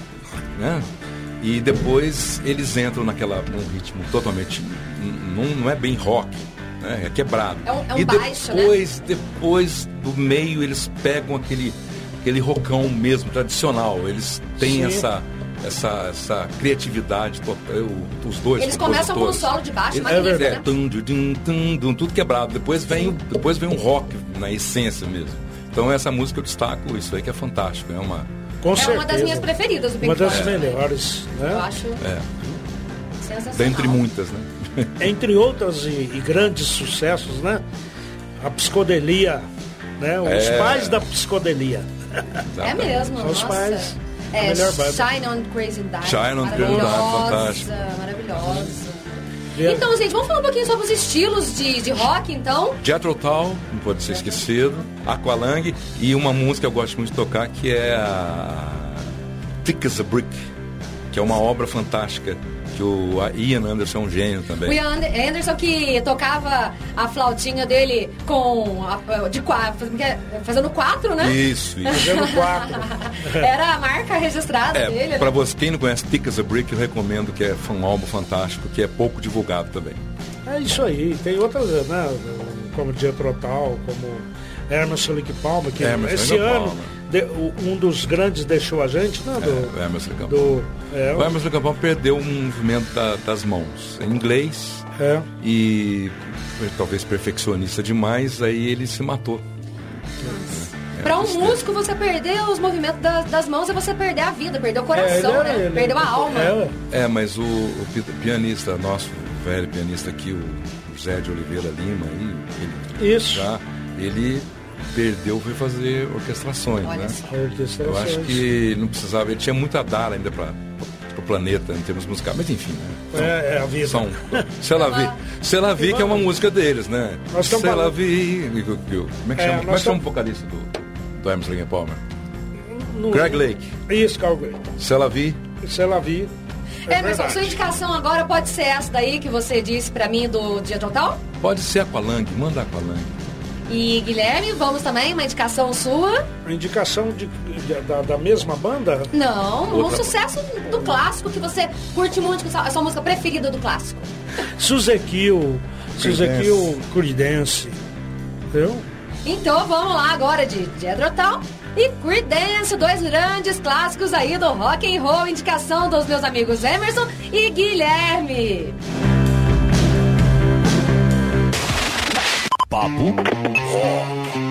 Né? E depois eles entram naquela num ritmo totalmente não, não é bem rock, né? É quebrado. É um- é um e baixo, né? depois, depois do meio eles pegam aquele aquele rockão mesmo tradicional. Eles têm Sim. essa essa, essa criatividade, to- eu- os dois. Eles começam com um solo de baixo magnífico, é, né? tum, tum, tum, tum, tum, tudo quebrado. Depois vem, o- depois vem um rock na essência mesmo. Então essa música eu destaco isso aí que é fantástico. É uma. Com é certeza. uma das minhas preferidas do Pink Uma das Floyd. melhores, né? Eu acho É, sensacional. dentre muitas, né? Entre outros e, e grandes sucessos, né? A psicodelia, né? Os É. pais da psicodelia. É mesmo, São os nossa. pais. É. Shine on Crazy Diamond. Shine on Crazy Diamond, fantástico. Maravilhosa. Então, gente, vamos falar um pouquinho sobre os estilos de, de rock, então. Jethro Tull, não pode ser esquecido. Aqualung e uma música que eu gosto muito de tocar que é a Thick as a Brick, que é uma obra fantástica que o a Ian Anderson é um gênio O também. Ian Anderson que tocava a flautinha dele com. a- de quatro, fazendo quatro, né? Isso, isso. Fazendo quatro. Era a marca registrada É, dele, pra né? você, quem não conhece Thick as a Brick, eu recomendo que é um álbum fantástico, que é pouco divulgado também. É isso aí. Tem outras, né? Como Jethro Tull, como Emerson Lake Palmer, que Emerson esse ano Palmer. De- o- um dos grandes deixou a gente, né? Do, É, o Emerson Lake do, é, O Emerson Palmer perdeu um movimento da- das mãos em inglês é, e talvez perfeccionista demais, aí ele se matou. É, Pra um tristeza. músico, você perder os movimentos das, das mãos é você perder a vida, perder o É, coração, ele- né? ele- Perdeu a alma. É, É, mas o, o pi- pianista, nosso velho pianista aqui, o José de Oliveira Lima, aí, ele, Isso. já, ele perdeu, foi fazer orquestrações, Olha né? só. Eu acho que não precisava, ele tinha muito a dar ainda para o planeta em termos musicais, mas enfim, né? É, é a vida. São, se ela vi, se ela vi que é uma música deles, né? Nós Se ela vi, como é que É, chama? nós Como é que chama o vocalista do, do Emerson Palmer? No- Greg Lake. Isso, Calgary. Se ela vi, Se ela vir. É Emerson, verdade. sua indicação agora pode ser essa daí que você disse pra mim do Dia Total? pode ser Aqualung, manda Aqualung. E Guilherme, vamos também, uma indicação sua? A indicação de, de- da, da mesma banda? Não, um Outra- sucesso do clássico que você curte muito, que é a sua música preferida do clássico. Suzekiel, Suzekiel Creedence. Entendeu? Então vamos lá agora de Jethro Tull e Creedence, dois grandes clássicos aí do rock and roll, indicação dos meus amigos Emerson e Guilherme. Papo Rock.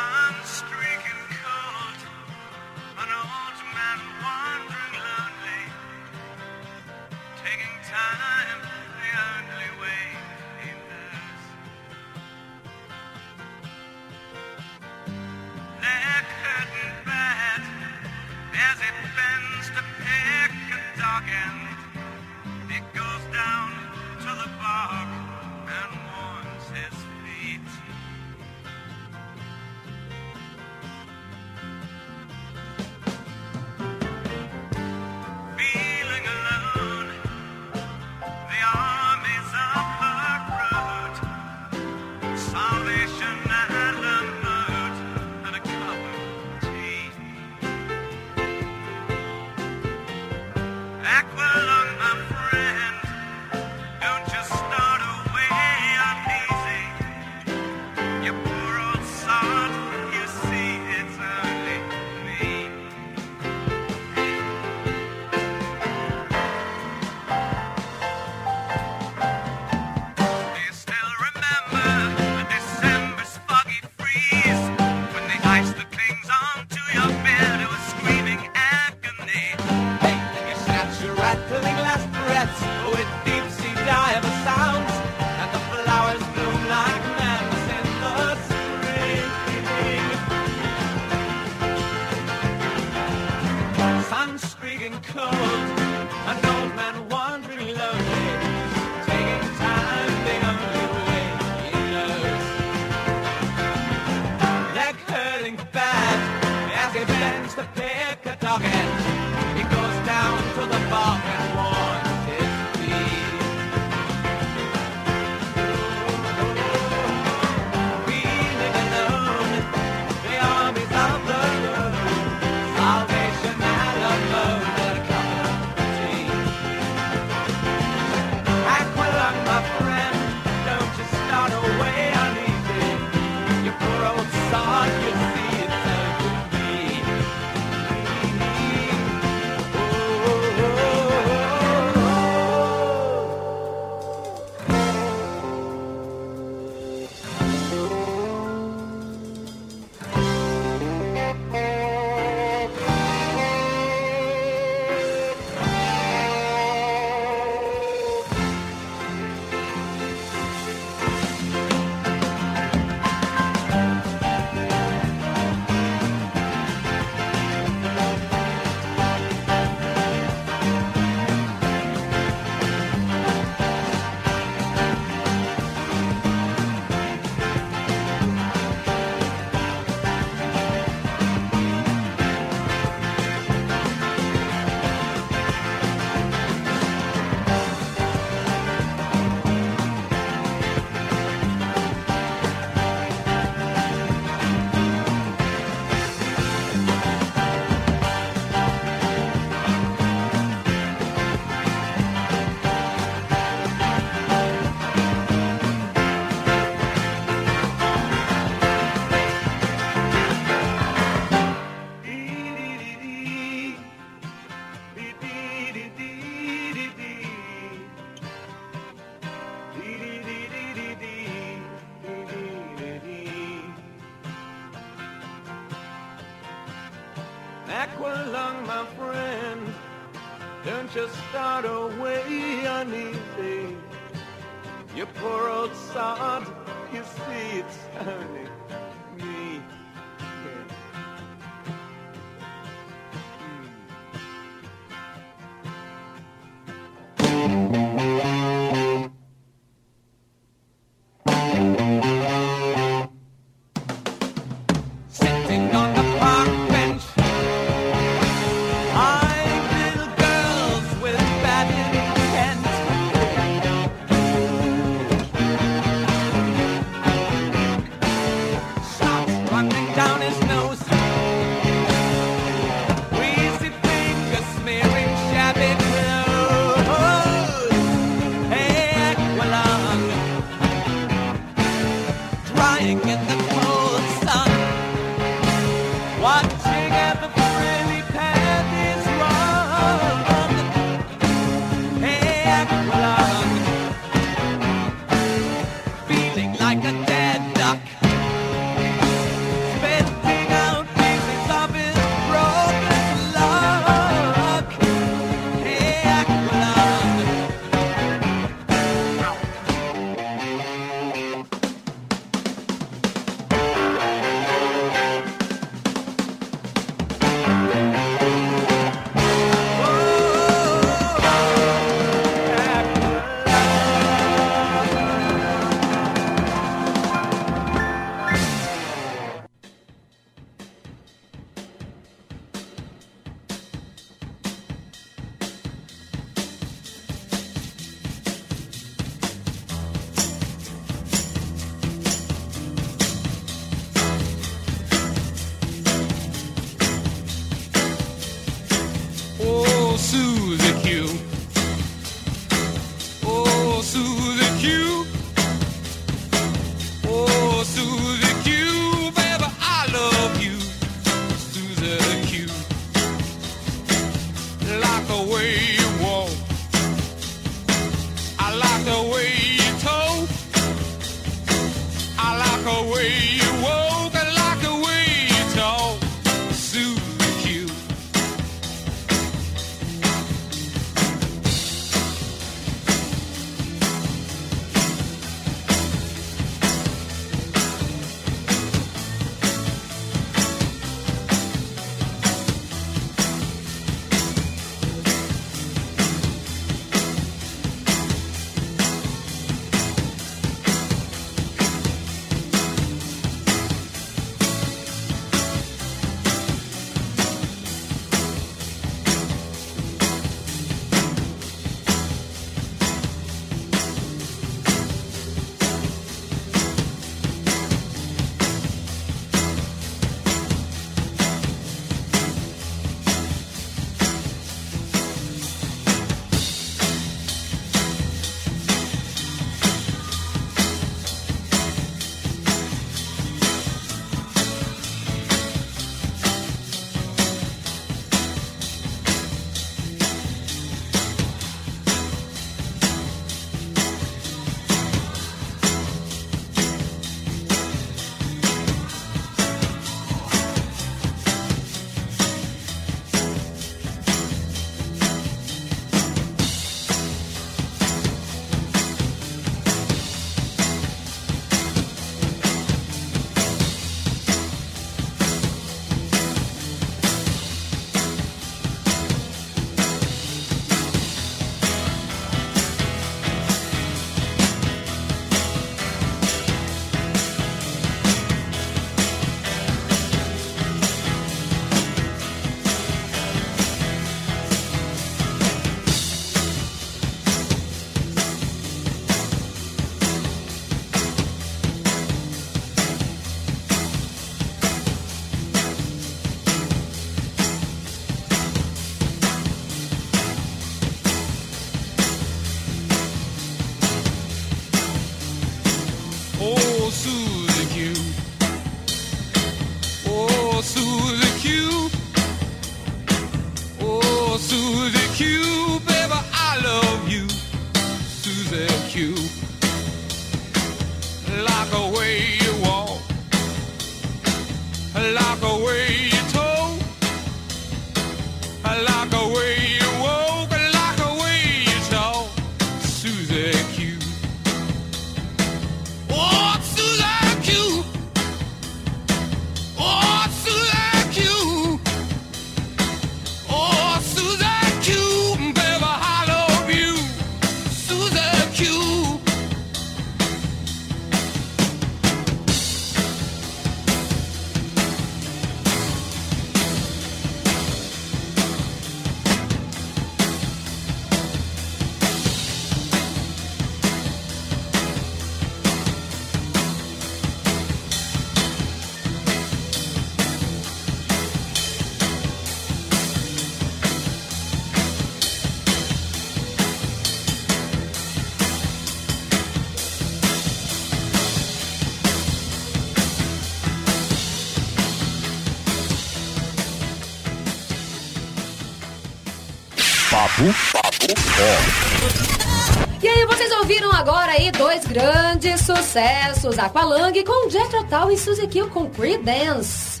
Ouviram agora aí dois grandes sucessos, Aqualung com Jethro Tull e Suzy Kill com Creedence.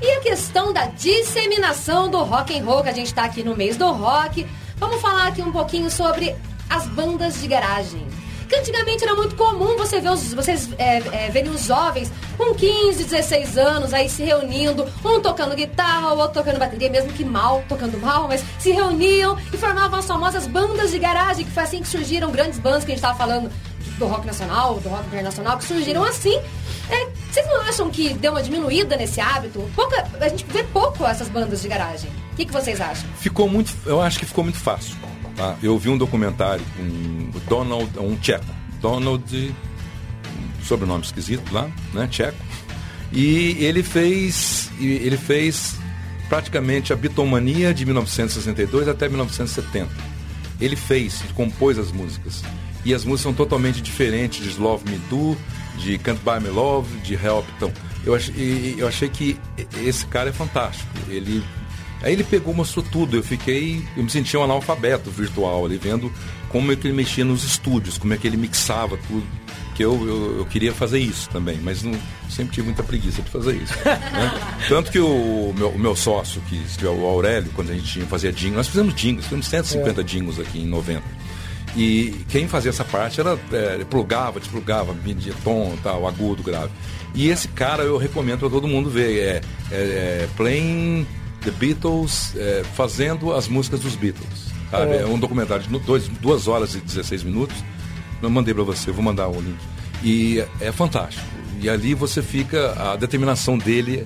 E a questão da disseminação do rock and roll, que a gente tá aqui no mês do rock. Vamos falar aqui um pouquinho sobre as bandas de garagem. Antigamente era muito comum você ver os, vocês é, é, verem os jovens com 15, 16 anos aí se reunindo, um tocando guitarra, o outro tocando bateria, mesmo que mal, tocando mal, mas se reuniam e formavam as famosas bandas de garagem, que foi assim que surgiram grandes bandas que a gente tava falando do rock nacional, do rock internacional, que surgiram assim. É, vocês não acham que deu uma diminuída nesse hábito? Pouca, a gente vê pouco essas bandas de garagem. O que, que vocês acham? Ficou muito, eu acho que ficou muito fácil. Tá? Eu vi um documentário com o Donald, um tcheco, Donald, um sobrenome esquisito lá, né, tcheco. E ele fez, ele fez praticamente a bitomania de 1962 até 1970. Ele fez, ele compôs as músicas. E as músicas são totalmente diferentes de Love Me Do, de Can't Buy Me Love, de Help. Então, eu achei, eu achei que esse cara é fantástico. Ele Aí ele pegou, mostrou tudo. Eu fiquei, eu me sentia um analfabeto virtual ali, vendo como é que ele mexia nos estúdios, como é que ele mixava tudo. Que eu, eu, eu queria fazer isso também, mas não, sempre tive muita preguiça de fazer isso. né? Tanto que o meu, o meu sócio, que é o Aurélio, quando a gente fazia jingles, nós fizemos jingles, fizemos 150 jingles aqui em 90. E quem fazia essa parte era é, plugava, desplugava, media tom, tal, agudo, grave. E esse cara eu recomendo para todo mundo ver. É, é, é Playing the Beatles, é, fazendo as músicas dos Beatles. Sabe? É. um documentário de dois, duas horas e 16 minutos. Eu mandei para você, vou mandar o link. E é fantástico. E ali você fica, a determinação dele.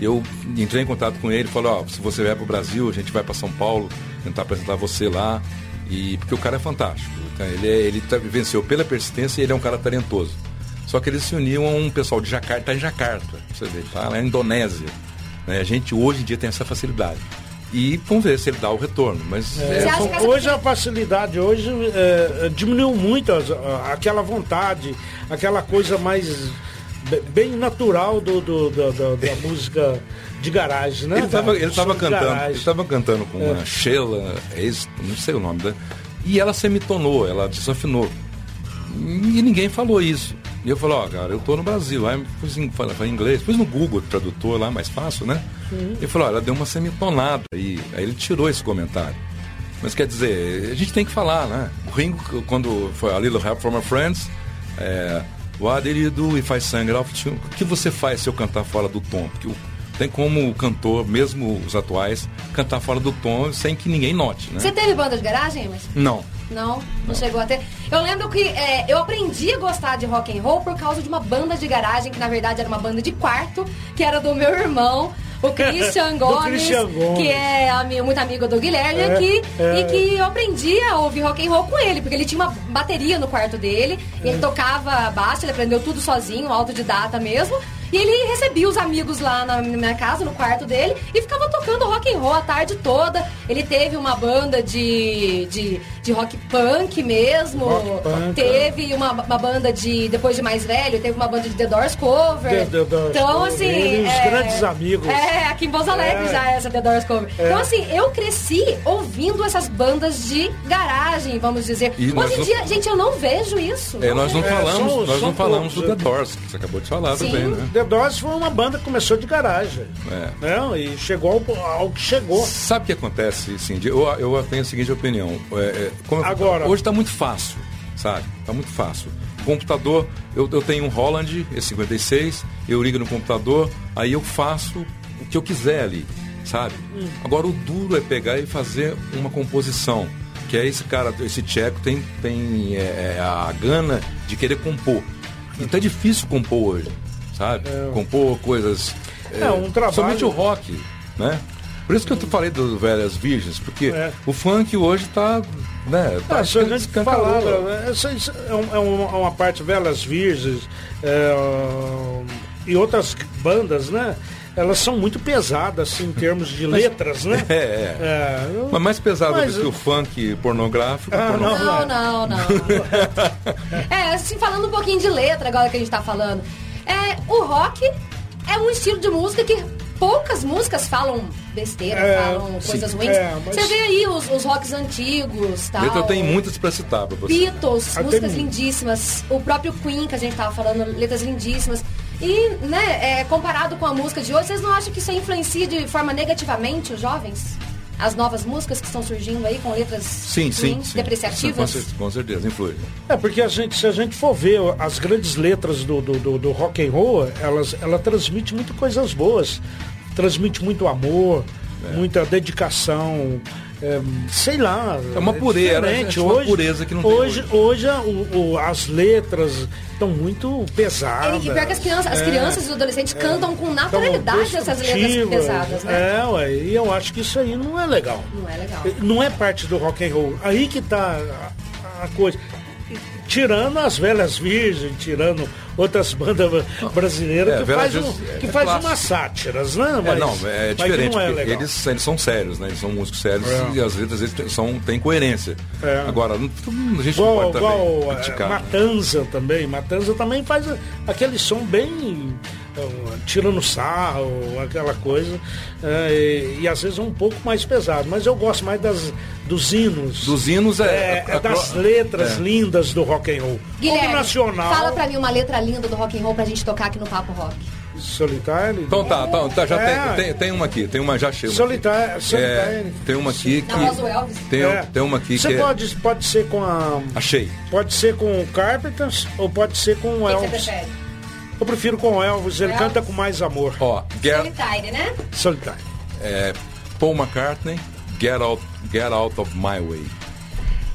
Eu entrei em contato com ele falei, ó, se você vier para o Brasil, a gente vai para São Paulo, tentar apresentar você lá. E porque o cara é fantástico. tá? Ele, é- ele tá- venceu pela persistência e ele é um cara talentoso. Só que eles se uniam a um pessoal de Jacarta, tá em Jacarta, você ver, tá na Indonésia. Né? A gente hoje em dia tem essa facilidade. E vamos ver se ele dá o retorno. Mas É, essa- hoje a facilidade hoje é, é, diminuiu muito as- aquela vontade, aquela coisa mais be- bem natural do, do- do- do- da música de garagem, né? Ele estava ele tava cantando, ele tava cantando com É. uma Sheila, ex- não sei o nome dela, e ela semitonou, ela desafinou. E ninguém falou isso. E eu falei, ó, cara, eu tô no Brasil. Aí pus em, falei, falei inglês, pus no Google tradutor lá, mais fácil, né? Ele falou, ó, ela deu uma semitonada. E aí ele tirou esse comentário. Mas quer dizer, a gente tem que falar, né? O Ringo, quando foi a Little Help from My Friends, é, What did you do if I sang it off tune? O que você faz se eu cantar fora do tom? Porque o- tem como o cantor, mesmo os atuais, cantar fora do tom sem que ninguém note, né? Você teve banda de garagem, mas Não. Não, não chegou a ter. Eu lembro que é, eu aprendi a gostar de rock and roll por causa de uma banda de garagem, que na verdade era uma banda de quarto, que era do meu irmão, o Christian Gomes, Christian Gomes. que é ami- muito amigo do Guilherme É, aqui, é. e que eu aprendi a ouvir rock and roll com ele, porque ele tinha uma bateria no quarto dele, e É. ele tocava baixo, ele aprendeu tudo sozinho, autodidata mesmo. E ele recebia os amigos lá na minha casa, no quarto dele, e ficava tocando rock and roll a tarde toda. Ele teve uma banda de, de, de rock punk mesmo. Rock punk, teve uma, uma banda de. Depois de mais velho, teve uma banda de The Doors Cover. The- The Doors então, Cover. assim. Ele e os grandes amigos. É, aqui em Pouso Alegre É. já essa The Doors Cover. É. Então, assim, eu cresci ouvindo essas bandas de garagem, vamos dizer. E Hoje em não- dia, gente, eu não vejo isso. É, nós não É, falamos, nós não falamos do The? Doors, que você acabou de falar Sim. também, né? The Doors foi uma banda que começou de garagem. É. Né? E chegou ao, ao que chegou. Sabe o que acontece, Cindy? Eu, eu tenho a seguinte opinião. É, é, como eu- Agora- Hoje está muito fácil, sabe? Está muito fácil. Computador, eu, eu tenho um Holland E56, eu ligo no computador, aí eu faço o que eu quiser ali, sabe? Agora o duro é pegar e fazer uma composição. Que é esse cara, esse tcheco tem, tem é, é, a gana de querer compor. Então é difícil compor hoje, sabe? Compor coisas. É, um trabalho- Somente o rock, né? Por isso que eu te falei do Velhas Virgens, porque É. o funk hoje tá. Né, tá Ah, a falar, né, essa, isso é, um- é uma, é parte Velas Virgens é, um, e outras bandas, né? Elas são muito pesadas assim, em termos de letras, né? É, é. É, eu- Mas mais pesado Mas do que o funk pornográfico. Ah, porno- Não, não, não. é, assim, falando um pouquinho de letra agora que a gente tá falando. É, o rock é um estilo de música que poucas músicas falam besteira, É, falam sim. coisas ruins. É, mas- Você vê aí os, os rocks antigos, tal. Letra tem muitas pra citar pra você. Beatles, Ah, músicas tem- lindíssimas. O próprio Queen, que a gente tava falando, letras lindíssimas. E, né, é, comparado com a música de hoje, vocês não acham que isso influencia de forma negativamente os jovens? As novas músicas que estão surgindo aí com letras Sim, sim. ruins, sim. depreciativas? Com, cer- com certeza, influi. É, porque a gente, se a gente for ver as grandes letras do, do, do, do rock and roll, elas, ela transmite muito coisas boas. Transmite muito amor, muita dedicação. é, sei lá. É uma pureza, diferente. é uma hoje, pureza que não tem hoje. Hoje, o- o- as letras estão muito pesadas. E pior que as crianças, as É. crianças e os adolescentes cantam com naturalidade essas letras pesadas, né? É, ué, e eu acho que isso aí não é legal. Não é legal. Não é parte do rock and roll. Aí que tá a, a coisa. Tirando as velhas virgens, tirando outras bandas brasileiras É, que faz, um, é- que é faz clássico. umas sátiras, né? É, Mas- não, é diferente, não é eles, eles são sérios, né? Eles são músicos sérios É. e às vezes eles são, têm coerência. É. Agora, não- a gente Igual, não pode igual também é, criticar. né? Matanza também. Matanza também faz aquele som bem é, tirando sarro, aquela coisa. é, e, e às vezes um pouco mais pesado. Mas eu gosto mais das, dos hinos. Dos hinos é. É, é a- das é. lindas do rock and roll. Guilherme, nacional, fala pra mim uma letra linda do rock and roll pra gente tocar aqui no Papo Rock. solitário. Então tá, tá, tá, já É. tem, tem, tem uma aqui, tem uma já chega. Solitário, É, solitário. tem uma aqui que. Na voz do Elvis. Tem, É. tem uma aqui Você que é. pode, pode ser com a. Achei. Pode ser com o Carpenters ou pode ser com o O que que você Elvis. prefere? Eu prefiro com o Elvis, ele Elvis? canta com mais amor. Ó, get, Solitário, né? Solitário. é, Paul McCartney, Get Out, Get Out of My Way.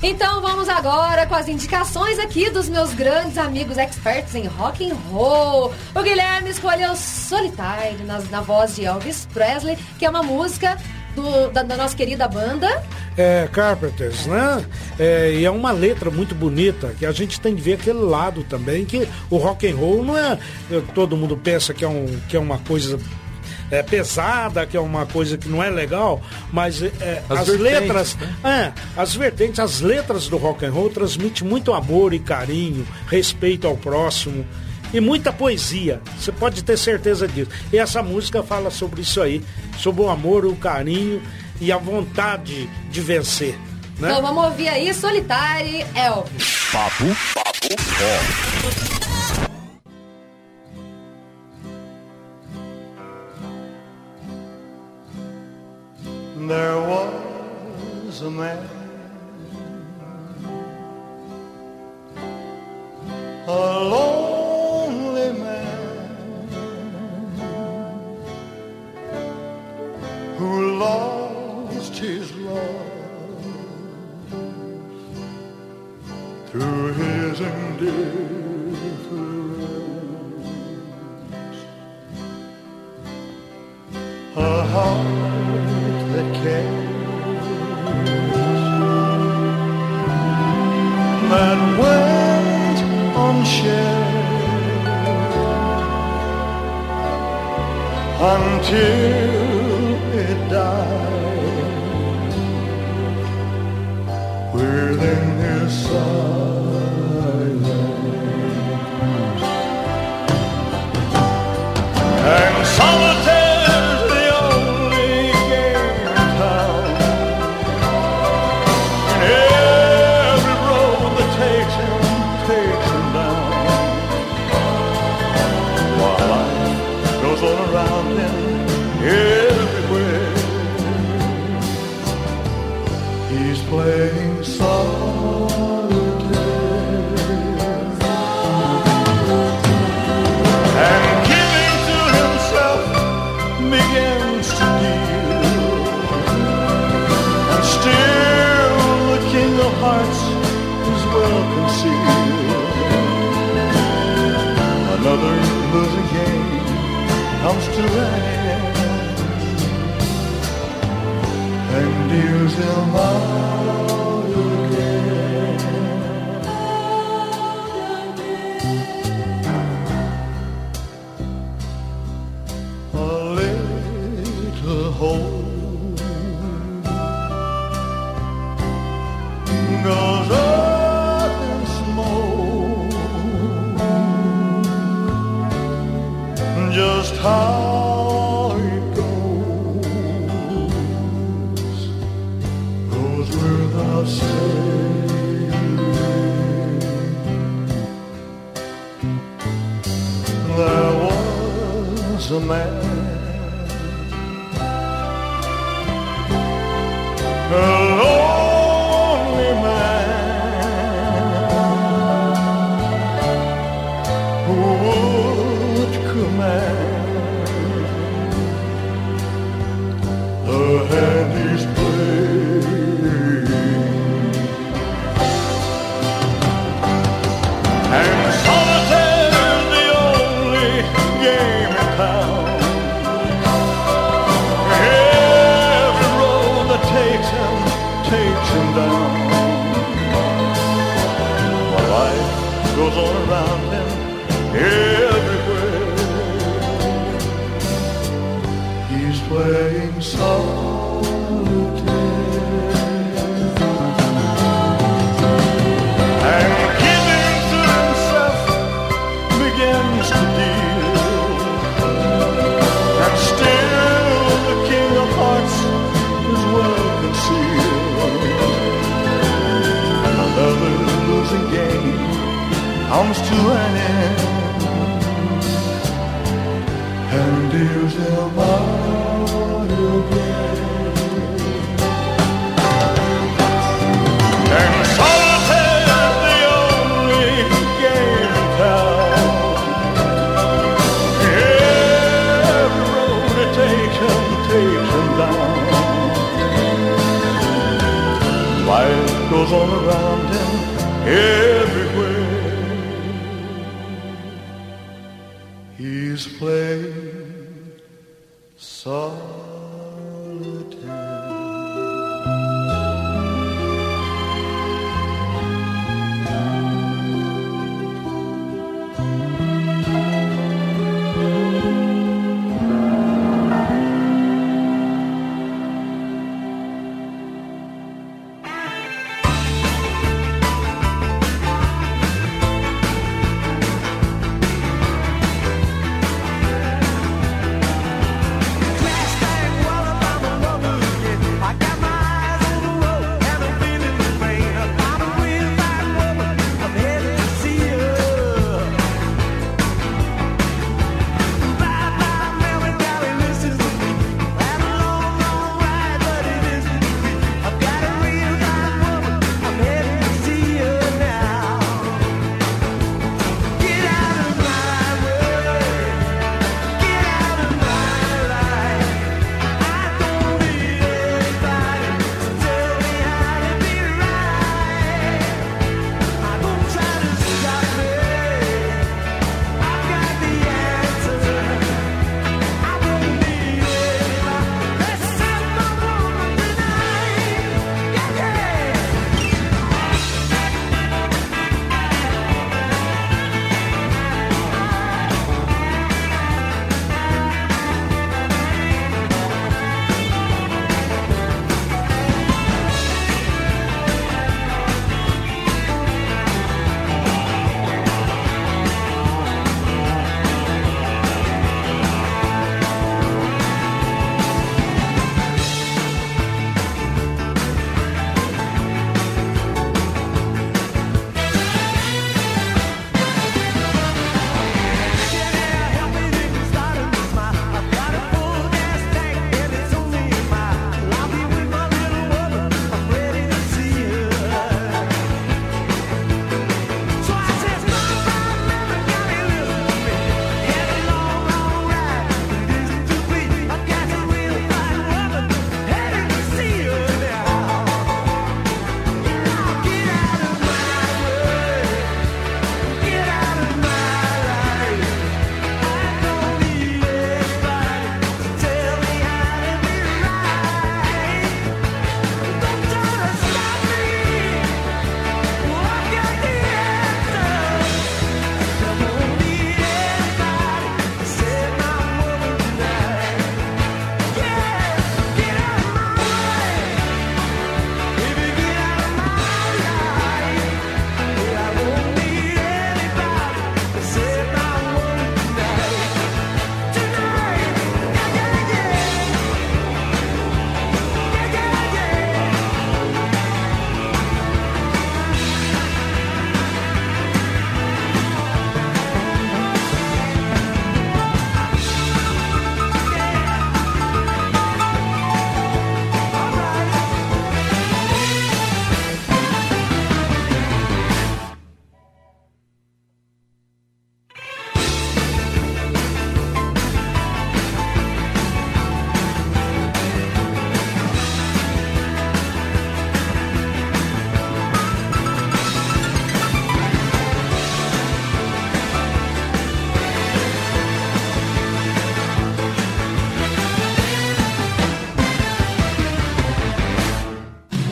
Então vamos agora com as indicações aqui dos meus grandes amigos experts em rock and roll. O Guilherme escolheu Solitário na, na voz de Elvis Presley, que é uma música do- da, da nossa querida banda. É, Carpenters, né? É, e é uma letra muito bonita, que a gente tem que ver aquele lado também, que o rock and roll não é. Todo mundo pensa que é, um, que é uma coisa. É pesada, que é uma coisa que não é legal, mas é, As as, vertentes, letras, é, as vertentes, as letras do rock and roll transmitem muito amor e carinho, respeito ao próximo e muita poesia. Você pode ter certeza disso. E essa música fala sobre isso aí, sobre o amor, o carinho e a vontade de vencer. Né? Então vamos ouvir aí Solitário Elvis. Papo, papo, There was a man, a lonely man, who lost his love through his indifference. A heart wait unshared until Please play soft.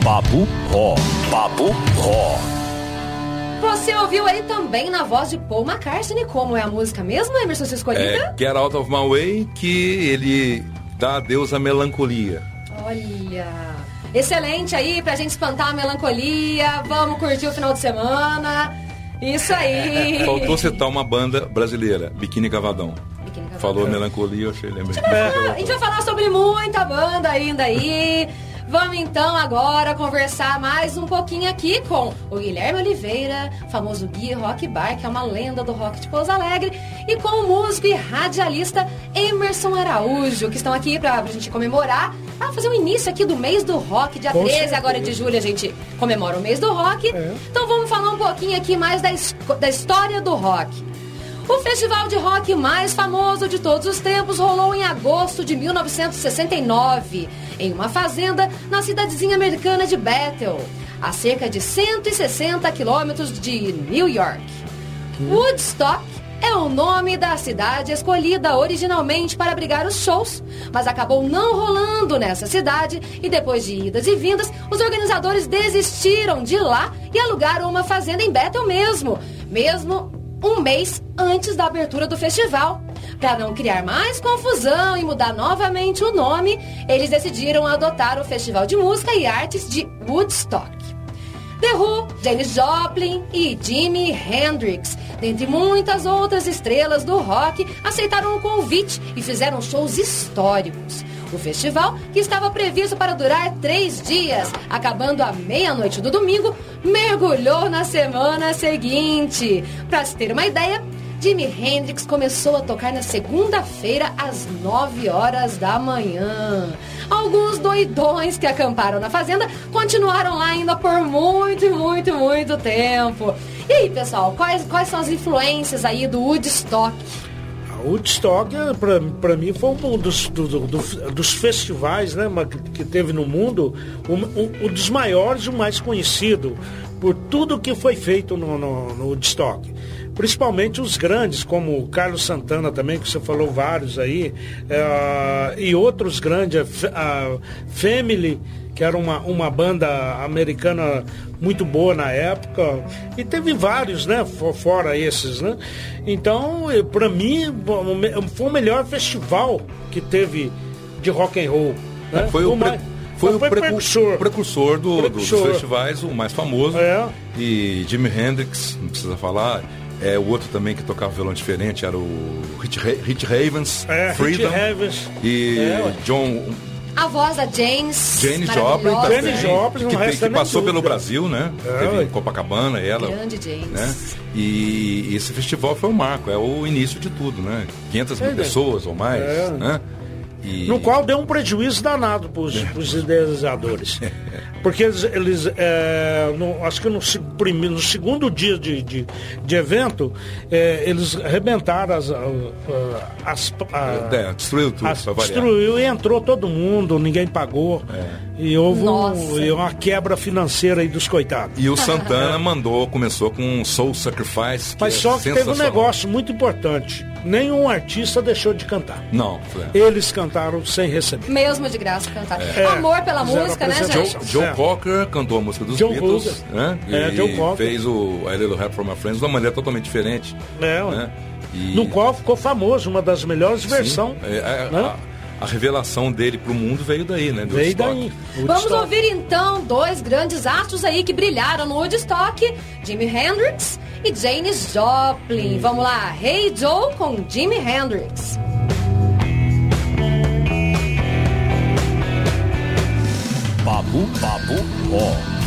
Playing Ró. Papo Ró. Você ouviu aí também na voz de Paul McCartney, como é a música mesmo, Emerson, sua escolhida? É Get Out of My Way, que ele dá adeus à melancolia. Olha, excelente aí pra gente espantar a melancolia. Vamos curtir o final de semana. Isso aí. Faltou citar uma banda brasileira, Biquíni Cavadão. Biquíni Cavadão. Falou melancolia, eu achei lembrei. A gente vai falar sobre muita banda ainda aí. Vamos então agora conversar mais um pouquinho aqui com o Guilherme Oliveira, famoso guia Rock Bar, que é uma lenda do rock de Pouso Alegre, e com o músico e radialista Emerson Araújo, que estão aqui pra, pra gente comemorar, ah, fazer o início aqui do mês do rock, dia Com 13 agora de certeza. julho a gente comemora o mês do rock. É. Então vamos falar um pouquinho aqui mais da, da história do rock. O festival de rock mais famoso de todos os tempos rolou em agosto de 1969, em uma fazenda na cidadezinha americana de Bethel, a cerca de 160 quilômetros de New York. Woodstock é o nome da cidade escolhida originalmente para abrigar os shows, mas acabou não rolando nessa cidade e depois de idas e vindas, os organizadores desistiram de lá e alugaram uma fazenda em Bethel mesmo, mesmo um mês antes da abertura do festival. Para não criar mais confusão e mudar novamente o nome, eles decidiram adotar o Festival de Música e Artes de Woodstock. The Who, Janis Joplin e Jimi Hendrix, dentre muitas outras estrelas do rock, aceitaram o convite e fizeram shows históricos. O festival, que estava previsto para durar três dias, acabando à meia-noite do domingo, mergulhou na semana seguinte. Para se ter uma ideia, Jimi Hendrix começou a tocar na segunda-feira às 9 horas da manhã. Alguns doidões que acamparam na fazenda continuaram lá ainda por muito, muito, muito tempo. E aí, pessoal, quais, quais são as influências aí do Woodstock? Woodstock, para mim, foi um dos, do- do- do- dos festivais né, que, teve no mundo, um, um- dos maiores e o mais conhecido por tudo que foi feito no, no, no Woodstock. Principalmente os grandes, como o Carlos Santana também, que você falou vários aí, eh, e outros grandes, a a Family, que era uma, uma banda americana muito boa na época, e teve vários, né, fo- fora esses, né? Então, para mim, o foi o melhor festival que teve de rock and roll. Né? Foi o, pre- mais- foi o precu- precursor. precursor do- Precursor. dos festivais, o mais famoso. É. E Jimi Hendrix, não precisa falar. É, o outro também que tocava violão diferente era o Rich, Rich Ravens, É, Freedom. Rich Havens. E É. John A voz da James. Janis Joplin Janis Joplin, que, resta que nem passou pelo. Brasil, né? É, Teve Copacabana, ela. Grande James. Né? E esse festival foi o marco, é o início de tudo, né? 500 mil É, pessoas ou mais, É. né? E- No qual deu um prejuízo danado para os idealizadores. Porque eles, eles, é, no- acho que no, no segundo dia de, de, de evento, é, eles arrebentaram as. as, a- É, destruiu tudo, as- destruiu e entrou todo mundo, ninguém pagou. E houve um- uma quebra financeira aí dos coitados. E o Santana mandou, começou com Soul Sacrifice. Que Mas é só que teve um negócio muito importante. Nenhum artista deixou de cantar. Não, é. Eles cantaram sem receber. Mesmo de graça cantar. É. Amor pela música, né, gente? Joe É. Cocker cantou a música dos Joe Beatles, né? É, e Joe Cocker. fez o I Little Help from My Friends de uma maneira totalmente diferente. É, né? E- No qual ficou famoso, uma das melhores versões. é, é, né? a, a revelação dele pro mundo veio daí, né? do Veio Woodstock. daí. Vamos Woodstock. ouvir então dois grandes astros aí que brilharam no Woodstock, Jimi Hendrix e Janis Joplin. Vamos lá, Hey Joe com Jimi Hendrix. Papo, papo, ó.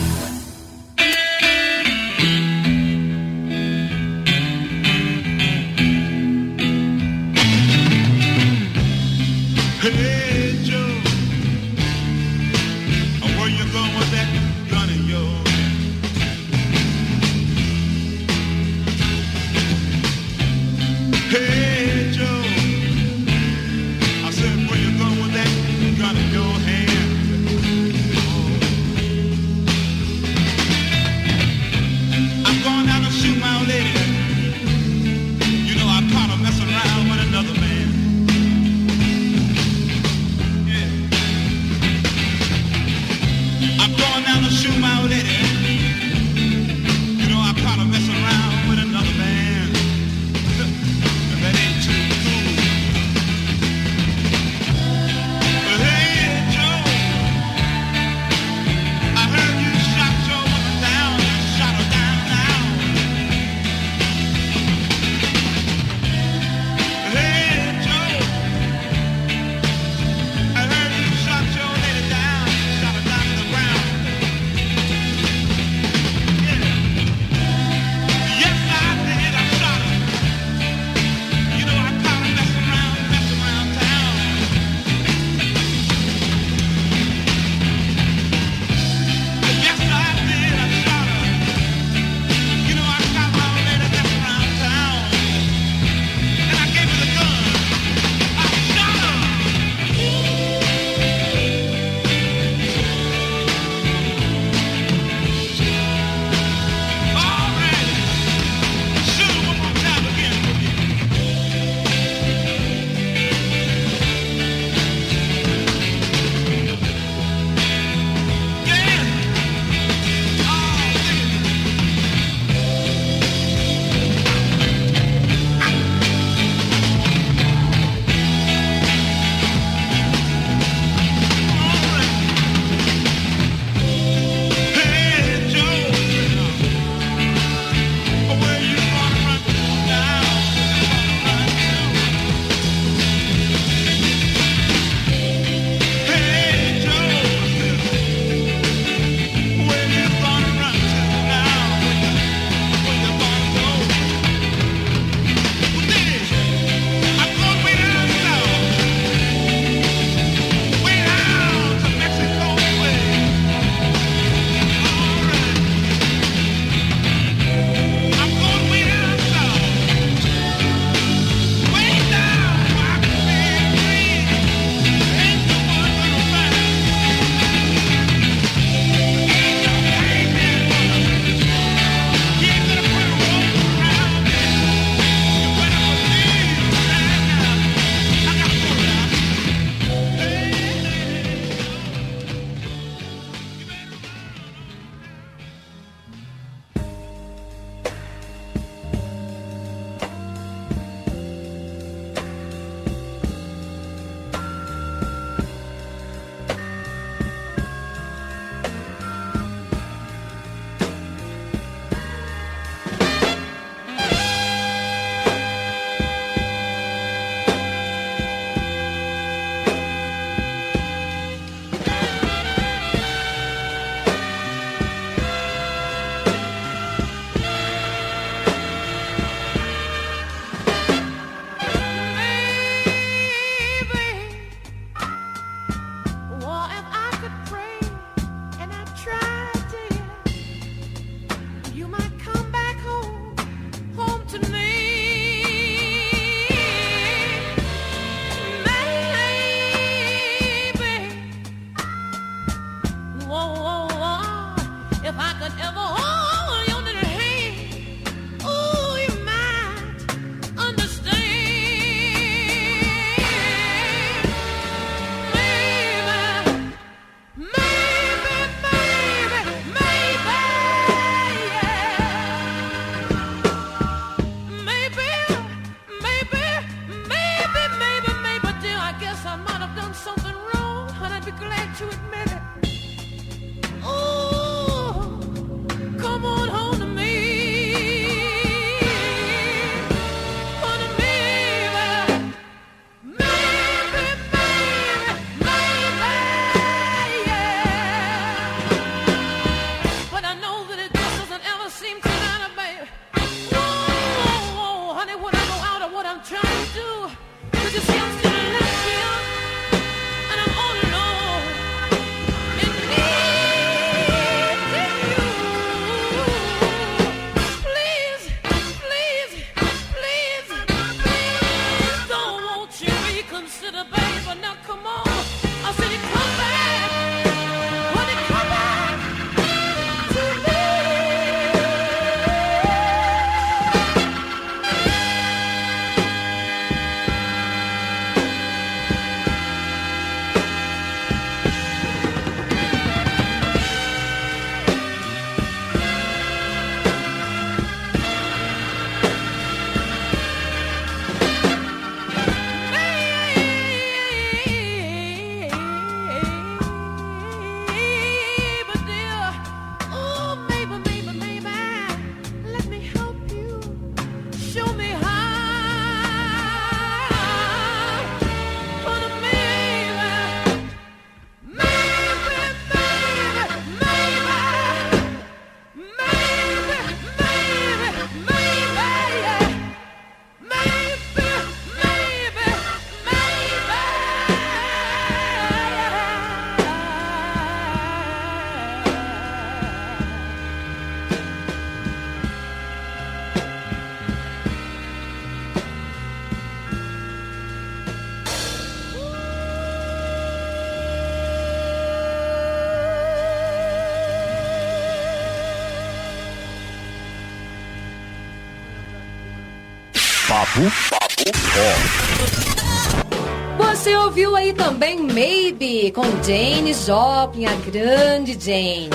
Também Maybe com Janis Joplin, a grande James.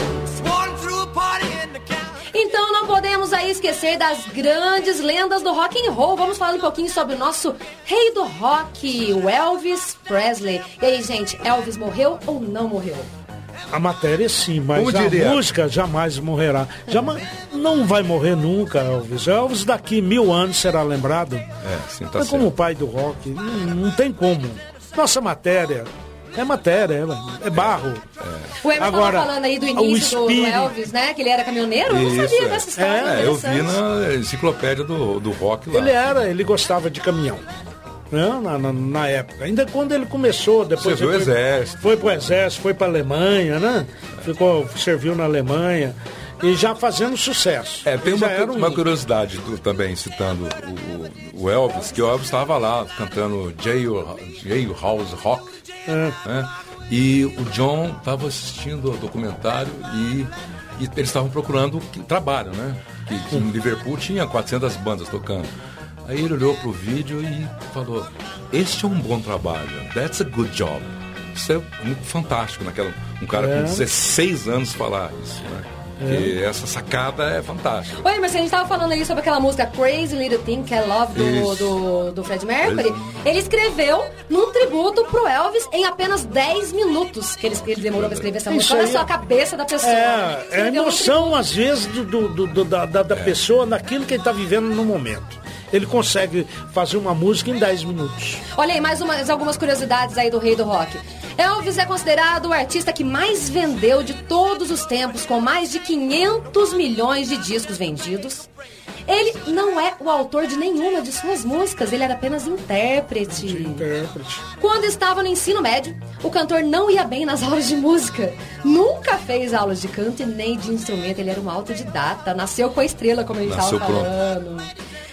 Então não podemos aí esquecer das grandes lendas do rock and roll. Vamos falar um pouquinho sobre o nosso rei do rock, o Elvis Presley. E aí, gente, Elvis morreu ou não morreu? A matéria sim, mas a música jamais morrerá. Jamais, não vai morrer nunca, Elvis. Elvis daqui mil anos será lembrado. É, sim, tá é certo. como o pai do rock. Não, não tem como. Nossa matéria é matéria, é, é barro. O Emerson Agora, tava falando aí do o início do, Elvis, né? Que ele era caminhoneiro. Eu não sabia é. dessa história. É, eu vi na enciclopédia do, do rock lá. Ele era, ele gostava de caminhão. Né? Na, na, na época. Ainda quando ele começou, depois Serviu o foi, exército. Foi pro exército, foi pra Alemanha, né? Ficou, serviu na Alemanha. E já fazendo sucesso. É, tem uma, um uma curiosidade do- também, citando o, o Elvis, que o Elvis estava lá cantando Jail- Jailhouse Rock, É. né? E o John estava assistindo o documentário e, e eles estavam procurando trabalho, né? Que, que em Liverpool tinha 400 bandas tocando. Aí ele olhou pro vídeo e falou: Este é um bom trabalho, that's a good job. Isso é muito fantástico naquela um cara É. com 16 anos falar isso, né? E essa sacada é fantástica. Oi, Emerson, a gente tava falando aí sobre aquela música Crazy Little Thing, que é Love do, Isso. do, do Fred Mercury. Ele escreveu num tributo pro Elvis em apenas 10 minutos que ele, ele demorou pra escrever essa Isso música. Olha só é- a cabeça da pessoa. É, é a emoção, às vezes, do, do- do- do- da, da, da É. pessoa naquilo que ele está vivendo no momento. Ele consegue fazer uma música em 10 minutos. Olha aí, mais umas, algumas curiosidades aí do rei do rock. Elvis é considerado o artista que mais vendeu de todos os tempos, com mais de 500 milhões de discos vendidos. Ele não é o autor de nenhuma de suas músicas, ele era apenas intérprete. Intérprete. Quando estava no ensino médio, o cantor não ia bem nas aulas de música. Nunca fez aulas de canto e nem de instrumento. Ele era um autodidata. Nasceu com a estrela, como a gente Nasceu estava falando.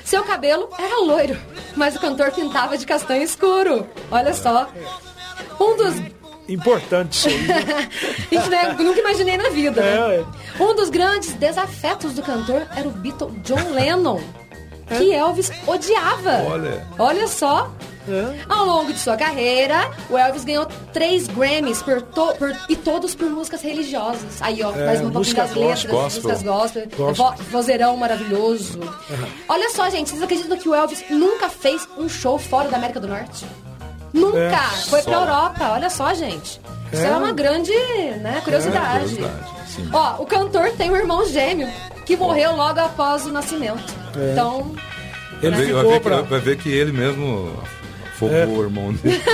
Seu cabelo era loiro, mas o cantor pintava de castanho escuro. Olha só. Um dos. Importante isso. Isso, né? Nunca imaginei na vida. né? É, Um dos grandes desafetos do cantor era o Beatle John Lennon, que Elvis odiava. Olha. Olha só. Ao longo de sua carreira, o Elvis ganhou três Grammys por to- por- e todos por músicas religiosas. Aí, ó, É, mais um pouquinho das letras, gospel. músicas gospel, Gospel. vo- vozeirão maravilhoso. Olha só, gente, vocês acreditam que o Elvis nunca fez um show fora da América do Norte? Nunca! É. Foi pra Só. Europa, olha só, gente. Isso é, É. uma grande né, curiosidade. É, curiosidade, sim. Ó, o cantor tem um irmão gêmeo que morreu logo após o nascimento. É. Então, Ele Vai ver, vai, ver que, pra... vai ver que ele mesmo afogou É. o irmão dele.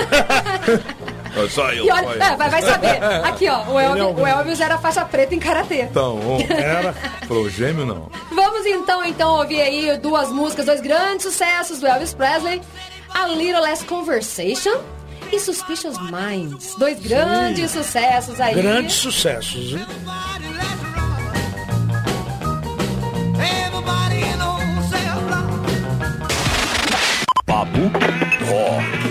Olha, só eu, só olha, eu. é, vai, vai saber. Aqui, ó, o Elvis, é um- o Elvis era faixa preta em karatê. Então, Era. falou gêmeo não. Vamos então, então ouvir aí duas músicas, dois grandes sucessos do Elvis Presley, A Little Less Conversation e Suspicious Minds. Dois grandes sucessos aí. Grandes sucessos. hein? Papo Rock.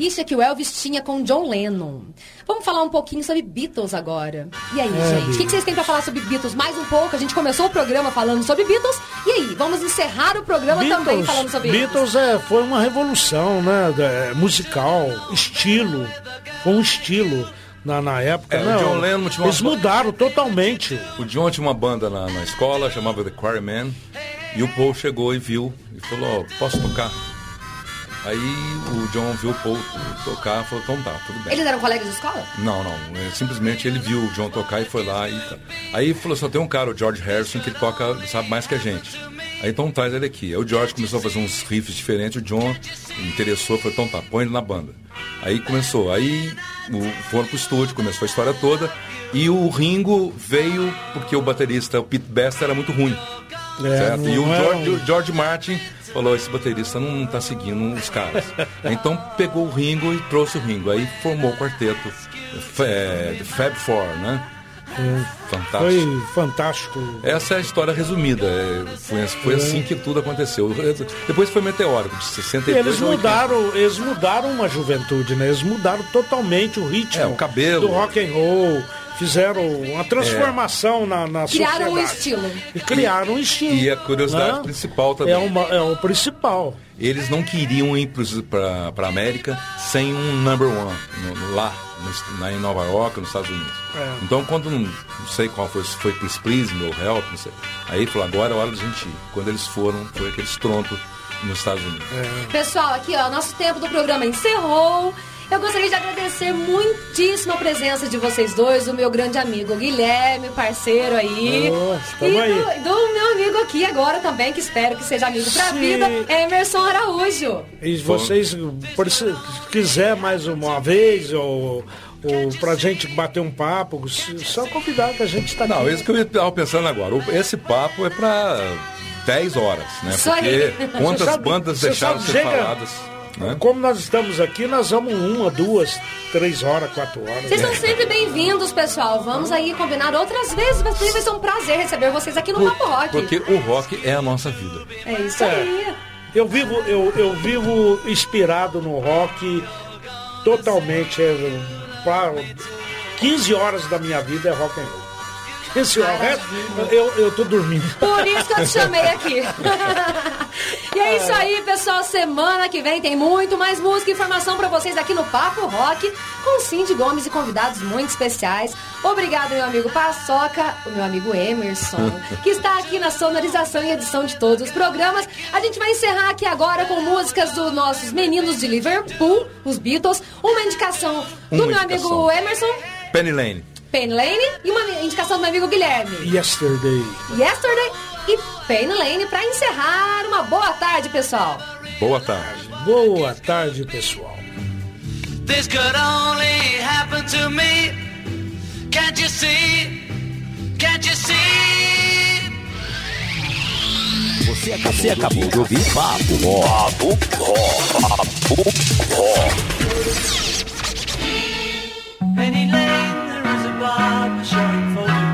Rixa que o Elvis tinha com John Lennon. Vamos falar um pouquinho sobre Beatles agora. E aí, É, gente? O que que vocês têm pra falar sobre Beatles? Mais um pouco. A gente começou o programa falando sobre Beatles. E aí, vamos encerrar o programa também falando sobre eles. Beatles é, foi uma revolução, né? é, musical, estilo. Foi um estilo na, na época. É, o né? John Lennon tinha uma- Eles mudaram totalmente. O John tinha uma banda na, na escola, chamava The Quarrymen, e o Paul chegou e viu, e falou, ó, posso tocar? Aí o John viu o Paul tocar, falou, então tá, tudo bem. Eles eram colegas de escola? Não, não, é, simplesmente ele viu o John tocar e foi lá e tá. Aí falou, só tem um cara, o George Harrison, que toca, sabe mais que a gente. Aí então traz ele aqui. Aí o George começou a fazer uns riffs diferentes, o John interessou, falou, então tá, põe ele na banda. Aí começou, aí o, foram pro estúdio, começou a história toda, e o Ringo veio porque o baterista, o Pete Best, era muito ruim. É, certo? E o é George, um- o George Martin falou, esse baterista não tá seguindo os caras. então pegou o Ringo e trouxe o Ringo. Aí formou o quarteto é, Fab Four, né? Fantástico. Foi fantástico. Essa é a história resumida. é, foi, foi É. assim que tudo aconteceu. Depois foi meteórico, de 62 Eles a 80. mudaram, eles mudaram uma juventude, né? Eles mudaram totalmente o ritmo É, o cabelo. do rock and roll. Fizeram uma transformação na, na Criaram um sociedade. estilo. E criaram um estilo. E a curiosidade né? principal também. É, uma, é o principal. Eles não queriam ir para a América sem um number one no- lá no- em Nova York, nos Estados Unidos. É. Então, quando não, não sei qual foi, se foi Chris Prism ou Help, não sei. Aí falou, agora é hora da gente ir. Quando eles foram, foi aquele estronto nos Estados Unidos. Pessoal, aqui ó, nosso tempo do programa encerrou. Eu gostaria de agradecer muitíssimo a presença de vocês dois, do meu grande amigo Guilherme, parceiro aí. Nossa, e tamo aí. do, do meu amigo aqui agora também, que espero que seja amigo pra Sim. vida, Emerson Araújo. E vocês, por se quiser mais uma vez, ou, ou pra gente bater um papo, só convidar que a gente está aqui. Não, isso que eu estava pensando agora. O- Esse papo é para 10 horas, né? Isso Porque aí. quantas bandas deixaram de sabe, ser chega- faladas? Né? Como nós estamos aqui, nós vamos uma, duas, três horas, quatro horas. Vocês estão sempre bem-vindos, pessoal. Vamos aí combinar outras vezes. Ser vai ser um prazer receber vocês aqui no Papo Rock. Porque o rock é a nossa vida. É isso É. aí. Eu vivo, eu, eu vivo inspirado no rock totalmente. É, pra, 15 horas da minha vida é rock and roll. 15 horas, o resto, eu, eu tô dormindo. Por isso que eu te chamei aqui. e é isso aí, pessoal. Semana que vem tem muito mais música e informação pra vocês aqui no Papo Rock com Cindy Gomes e convidados muito especiais. Obrigado, meu amigo Paçoca, o meu amigo Emerson, que está aqui na sonorização e edição de todos os programas. A gente vai encerrar aqui agora com músicas dos nossos meninos de Liverpool, os Beatles, uma indicação do Uma meu indicação. amigo Emerson, Penny Lane. Penny Lane, e uma indicação do meu amigo Guilherme. Yesterday. Yesterday e Pain Lane para encerrar. Uma boa tarde, pessoal. Boa tarde. Boa tarde, pessoal. This could only happen to me. Can't you see? Can't you see? Você, você acabou de ouvir Papo Ó. Papo Ó. Papo Ó. Penny Lane, about the shameful